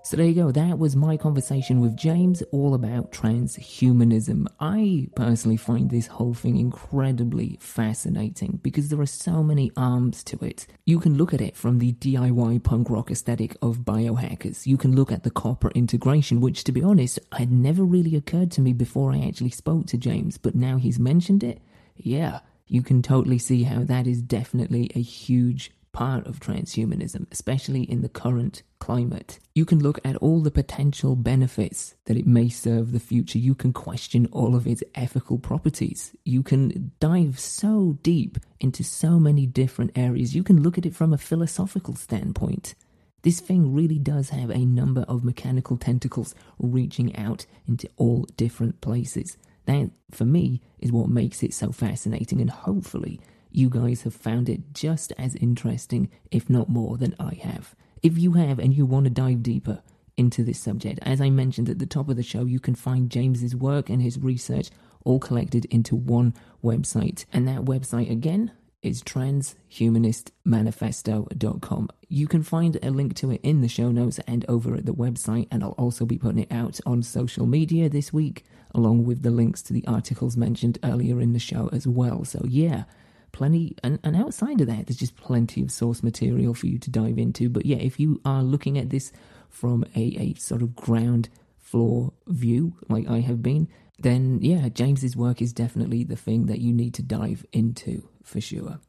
So there you go, that was my conversation with James all about transhumanism. I personally find this whole thing incredibly fascinating because there are so many arms to it. You can look at it from the DIY punk rock aesthetic of biohackers. You can look at the copper integration, which to be honest, had never really occurred to me before I actually spoke to James, but now he's mentioned it. Yeah, you can totally see how that is definitely a huge part of transhumanism, especially in the current climate. You can look at all the potential benefits that it may serve the future. You can question all of its ethical properties. You can dive so deep into so many different areas. You can look at it from a philosophical standpoint. This thing really does have a number of mechanical tentacles reaching out into all different places. That, for me, is what makes it so fascinating, and hopefully, you guys have found it just as interesting, if not more, than I have. If you have and you want to dive deeper into this subject, as I mentioned at the top of the show, you can find James's work and his research all collected into one website. And that website, again, is transhumanistmanifesto.com. You can find a link to it in the show notes and over at the website, and I'll also be putting it out on social media this week, along with the links to the articles mentioned earlier in the show as well. So, yeah, plenty, and, and outside of that, there's just plenty of source material for you to dive into. But yeah, if you are looking at this from a, a sort of ground floor view, like I have been, then yeah, James's work is definitely the thing that you need to dive into for sure.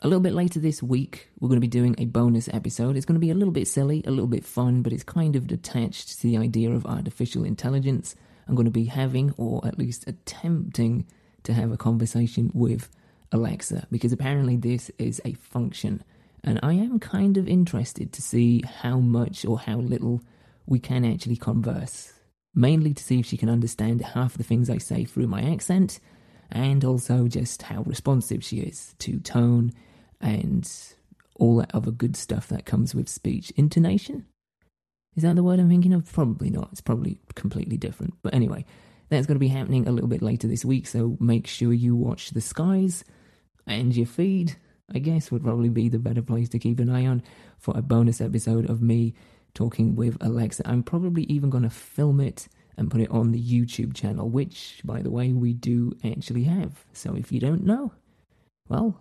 A little bit later this week, we're going to be doing a bonus episode. It's going to be a little bit silly, a little bit fun, but it's kind of detached to the idea of artificial intelligence. I'm going to be having, or at least attempting to have a conversation with Alexa, because apparently this is a function. And I am kind of interested to see how much or how little we can actually converse mainly to see if she can understand half the things I say through my accent, and also just how responsive she is to tone and all that other good stuff that comes with speech. Intonation? Is that the word I'm thinking of? Probably not. It's probably completely different. But anyway, that's going to be happening a little bit later this week, so make sure you watch the skies and your feed. I guess would probably be the better place to keep an eye on for a bonus episode of me talking with Alexa. I'm probably even going to film it and put it on the YouTube channel, which, by the way, we do actually have. So if you don't know, well,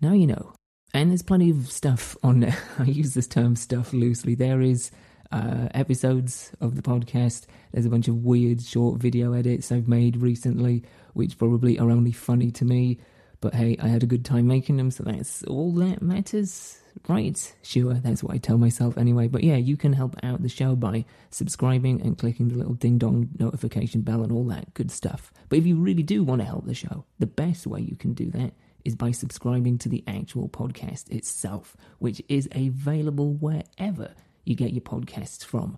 now you know. And there's plenty of stuff on there. *laughs* I use this term stuff loosely. There is uh, episodes of the podcast. There's a bunch of weird short video edits I've made recently, which probably are only funny to me. But hey, I had a good time making them, so that's all that matters. Right, sure, that's what I tell myself anyway. But yeah, you can help out the show by subscribing and clicking the little ding dong notification bell and all that good stuff. But if you really do want to help the show, the best way you can do that is by subscribing to the actual podcast itself, which is available wherever you get your podcasts from.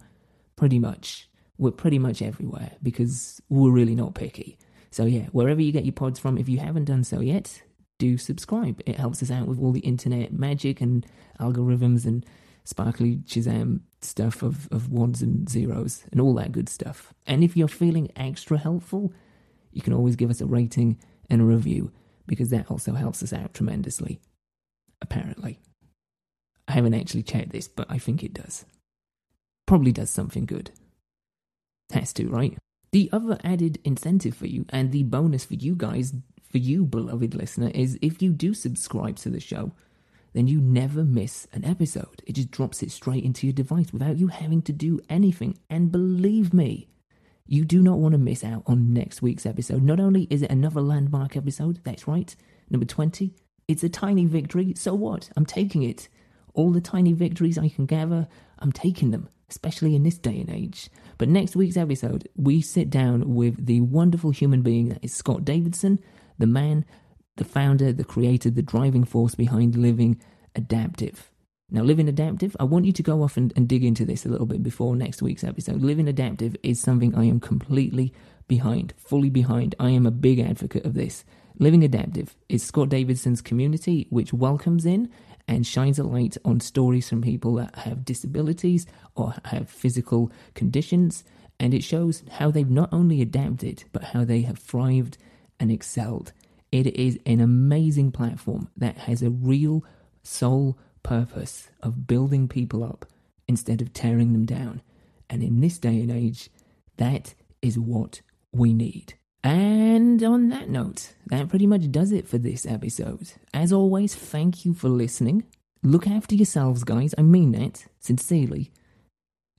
Pretty much. We're pretty much everywhere because we're really not picky. So, yeah, wherever you get your pods from, if you haven't done so yet, do subscribe. It helps us out with all the internet magic and algorithms and sparkly Shazam stuff of, of ones and zeros and all that good stuff. And if you're feeling extra helpful, you can always give us a rating and a review because that also helps us out tremendously. Apparently. I haven't actually checked this, but I think it does. Probably does something good. Has to, right? The other added incentive for you and the bonus for you guys for you, beloved listener, is if you do subscribe to the show, then you never miss an episode. It just drops it straight into your device without you having to do anything. And believe me, you do not want to miss out on next week's episode. Not only is it another landmark episode, that's right, number 20, it's a tiny victory. So what? I'm taking it. All the tiny victories I can gather, I'm taking them, especially in this day and age. But next week's episode, we sit down with the wonderful human being that is Scott Davidson the man, the founder, the creator, the driving force behind living adaptive. Now, living adaptive, I want you to go off and, and dig into this a little bit before next week's episode. Living adaptive is something I am completely behind, fully behind. I am a big advocate of this. Living Adaptive is Scott Davidson's community which welcomes in and shines a light on stories from people that have disabilities or have physical conditions, and it shows how they've not only adapted, but how they have thrived and excelled. It is an amazing platform that has a real sole purpose of building people up instead of tearing them down. And in this day and age, that is what we need. And on that note, that pretty much does it for this episode. As always, thank you for listening. Look after yourselves, guys. I mean that sincerely.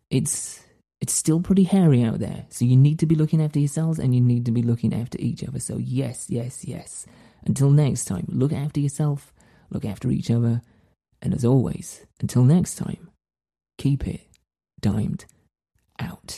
It's it's still pretty hairy out there. So you need to be looking after yourselves and you need to be looking after each other. So, yes, yes, yes. Until next time, look after yourself, look after each other. And as always, until next time, keep it dimed out.